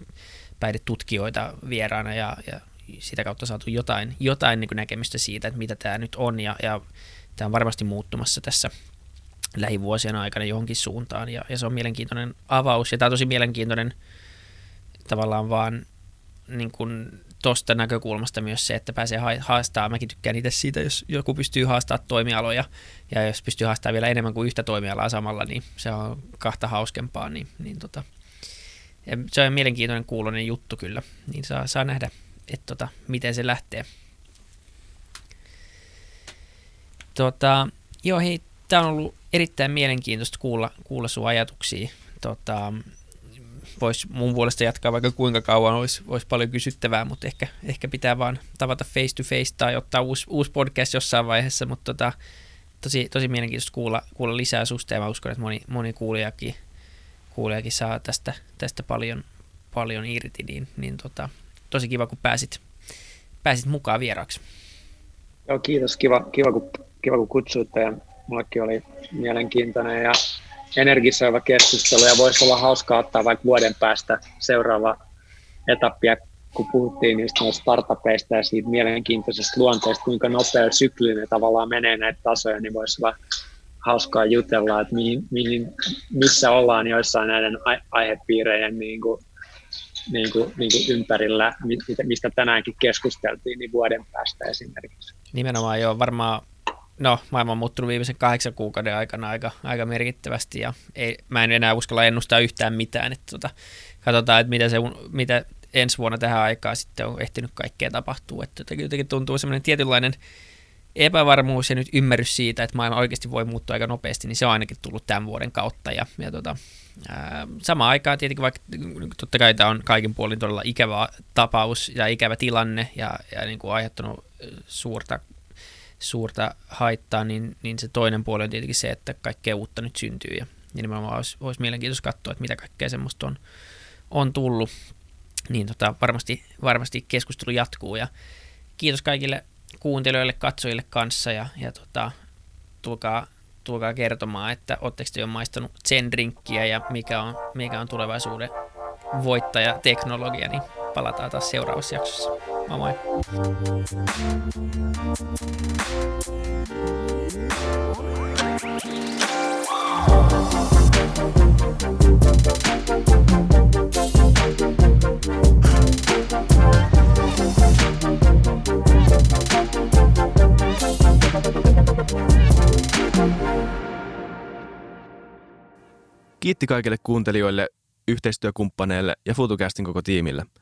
päihdetutkijoita vieraana ja, ja sitä kautta saatu jotain, jotain niin kuin näkemystä siitä, että mitä tämä nyt on ja, ja tämä on varmasti muuttumassa tässä lähivuosien aikana johonkin suuntaan ja, ja se on mielenkiintoinen avaus ja tämä on tosi mielenkiintoinen tavallaan vaan niin kuin tuosta näkökulmasta myös se, että pääsee haastamaan. Mäkin tykkään itse siitä, jos joku pystyy haastamaan toimialoja ja jos pystyy haastamaan vielä enemmän kuin yhtä toimialaa samalla, niin se on kahta hauskempaa. Niin, niin tota, ja se on mielenkiintoinen kuulonen juttu kyllä, niin saa, saa nähdä, että tota, miten se lähtee. Tota, joo, hei, tämä on ollut erittäin mielenkiintoista kuulla, kuulla sun ajatuksia. Tota, voisi mun puolesta jatkaa vaikka kuinka kauan, olisi, olisi paljon kysyttävää, mutta ehkä, ehkä pitää vaan tavata face to face tai ottaa uusi, uusi podcast jossain vaiheessa, mutta tota, tosi, tosi mielenkiintoista kuulla, kuulla lisää susta ja mä uskon, että moni, moni kuulijakin, kuulijakin saa tästä, tästä paljon, paljon irti, niin, niin tota, tosi kiva, kun pääsit, pääsit mukaan vieraaksi. Joo, kiitos. Kiva, kiva, kun, kiva kun kutsuitte ja mullekin oli mielenkiintoinen ja energisoiva keskustelu ja voisi olla hauskaa ottaa vaikka vuoden päästä seuraava etappia, kun puhuttiin niistä startupeista ja siitä mielenkiintoisesta luonteesta, kuinka nopea syklinen tavallaan menee näitä tasoja, niin voisi olla hauskaa jutella, että mihin, mihin, missä ollaan joissain näiden aihepiireiden niin kuin, niin kuin, niin kuin ympärillä, mistä tänäänkin keskusteltiin, niin vuoden päästä esimerkiksi. Nimenomaan joo, varmaan no, maailma on muuttunut viimeisen kahdeksan kuukauden aikana aika, aika merkittävästi ja ei, mä en enää uskalla ennustaa yhtään mitään. Että tota, katsotaan, että mitä, se, mitä ensi vuonna tähän aikaan sitten on ehtinyt kaikkea tapahtuu. Että jotenkin, jotenkin tuntuu semmoinen tietynlainen epävarmuus ja nyt ymmärrys siitä, että maailma oikeasti voi muuttua aika nopeasti, niin se on ainakin tullut tämän vuoden kautta. Ja, ja tota, samaan aikaan tietenkin, vaikka totta kai tämä on kaikin puolin todella ikävä tapaus ja ikävä tilanne ja, ja niin kuin aiheuttanut suurta suurta haittaa, niin, niin se toinen puoli on tietenkin se, että kaikkea uutta nyt syntyy ja, nimenomaan olisi, olisi mielenkiintoista katsoa, että mitä kaikkea semmoista on, on tullut. Niin tota, varmasti, varmasti keskustelu jatkuu ja kiitos kaikille kuuntelijoille, katsojille kanssa ja, ja tota, tulkaa, tulkaa kertomaan, että oletteko te jo maistanut sen drinkkiä ja mikä on, mikä on tulevaisuuden voittajateknologia, niin palataan taas seuraavassa jaksossa. Moi moi! Kiitti kaikille kuuntelijoille, yhteistyökumppaneille ja FutuCastin koko tiimille –